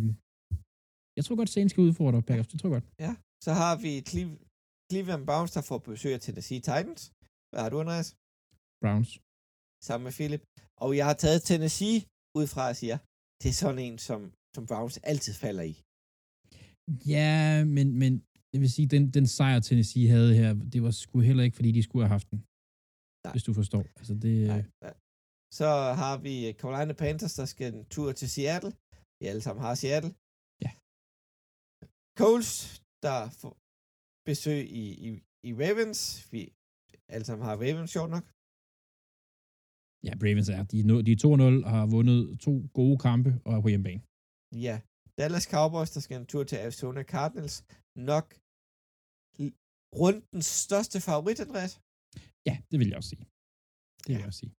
jeg tror godt, Saints skal udfordre Packers. Det tror jeg godt. ja. Så har vi Cle- Cleveland Browns, der får besøg af Tennessee Titans. Hvad har du, Andreas? Browns. Sammen med Philip. Og jeg har taget Tennessee ud fra at sige, det er sådan en, som, som Browns altid falder i. Ja, men, men jeg vil sige, den, den sejr Tennessee havde her, det var sgu heller ikke, fordi de skulle have haft den. Nej. Hvis du forstår. Altså, det, Nej, nej. Så har vi Carolina Panthers, der skal en tur til Seattle. Vi alle sammen har Seattle. Ja. Coles, der får besøg i, i, i Ravens. Vi alle sammen har Ravens, sjovt nok. ja, Ravens er. De, de er 2-0 og har vundet to gode kampe og er på hjemmebane. Ja. Dallas Cowboys, der skal en tur til Arizona Cardinals. Nok rundens største favorit, Andreas. Ja, det vil jeg også sige. Det vil Ja. jeg også sige.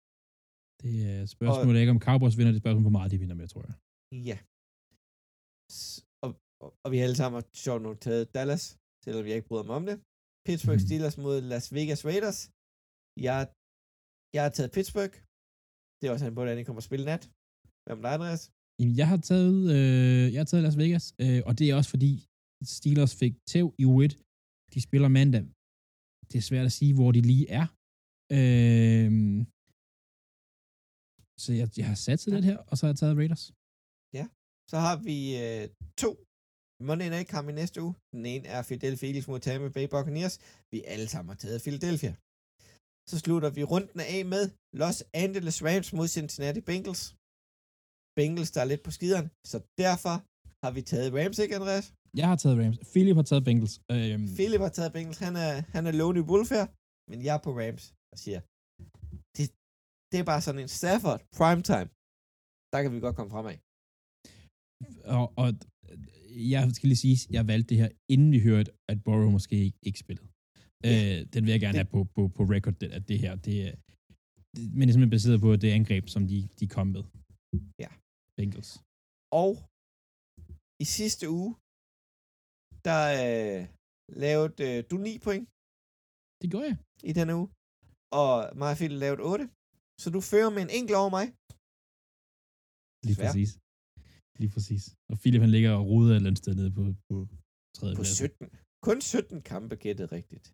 Det er spørgsmålet ikke, om Cowboys vinder, det er spørgsmålet, hvor meget de vinder med, tror jeg. Ja. Og, og, og vi alle sammen har sjovt nok taget Dallas, selvom jeg ikke bryder mig om det. Pittsburgh Mhm. Steelers mod Las Vegas Raiders. Jeg, jeg har taget Pittsburgh. Det er også en på, de kommer at spille nat. Hvad med dig, Andreas? Jamen, Jeg har taget, øh, jeg har taget Las Vegas, øh, og det er også fordi Steelers fik tæv i U1. De spiller mandag. Det er svært at sige, hvor de lige er. Øh, så jeg, jeg har sat til det her, og så har jeg taget Raiders. Så har vi øh, to Monday Night kamp i næste uge. Den ene er Philadelphia Eagles mod Tampa Bay Buccaneers. Vi alle sammen har taget Philadelphia. Så slutter vi runden af med Los Angeles Rams mod Cincinnati Bengals. Bengals, der er lidt på skideren, så derfor har vi taget Rams, ikke Andreas? Jeg har taget Rams. Philip har taget Bengals. Øh, Philip har taget Bengals, han er, han er Lonely Wolf her, men jeg er på Rams og siger, det er bare sådan en Stafford primetime. Der kan vi godt komme fremad. og, og jeg skal lige sige, jeg valgte det her, inden vi hørte, at Burrow måske ikke, ikke spillede. Ja. Øh, den vil jeg gerne Det- have på, på, på record, at det her, det det, men det er simpelthen baseret på det angreb, som de, de kom med. Ja. Bengals. Og i sidste uge, der øh, lavede øh, du 9 point Det gjorde jeg. i denne uge, og Philip lavede 8. Så du fører med en enkelt over mig. Lige Desværre. præcis. Lige præcis. Og Philip han ligger og roder et eller andet sted nede på, på tredje På plads. 17. Kun 17 kampe gættet rigtigt.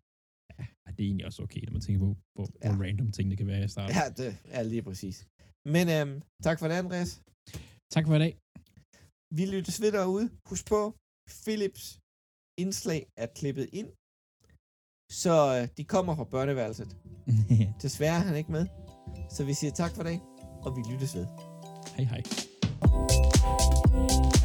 Ja, det er egentlig også okay, når man tænker på, hvor, ja. hvor random tingene kan være i starten. Ja, det er lige præcis. Men øhm, tak for det, Andreas. Tak for i dag. Vi lyttes ved derude. Husk på, Philips indslag er klippet ind. Så øh, de kommer fra børneværelset. Desværre er han ikke med. Så vi siger tak for i dag, og vi lyttes ved. Hej hej. thank you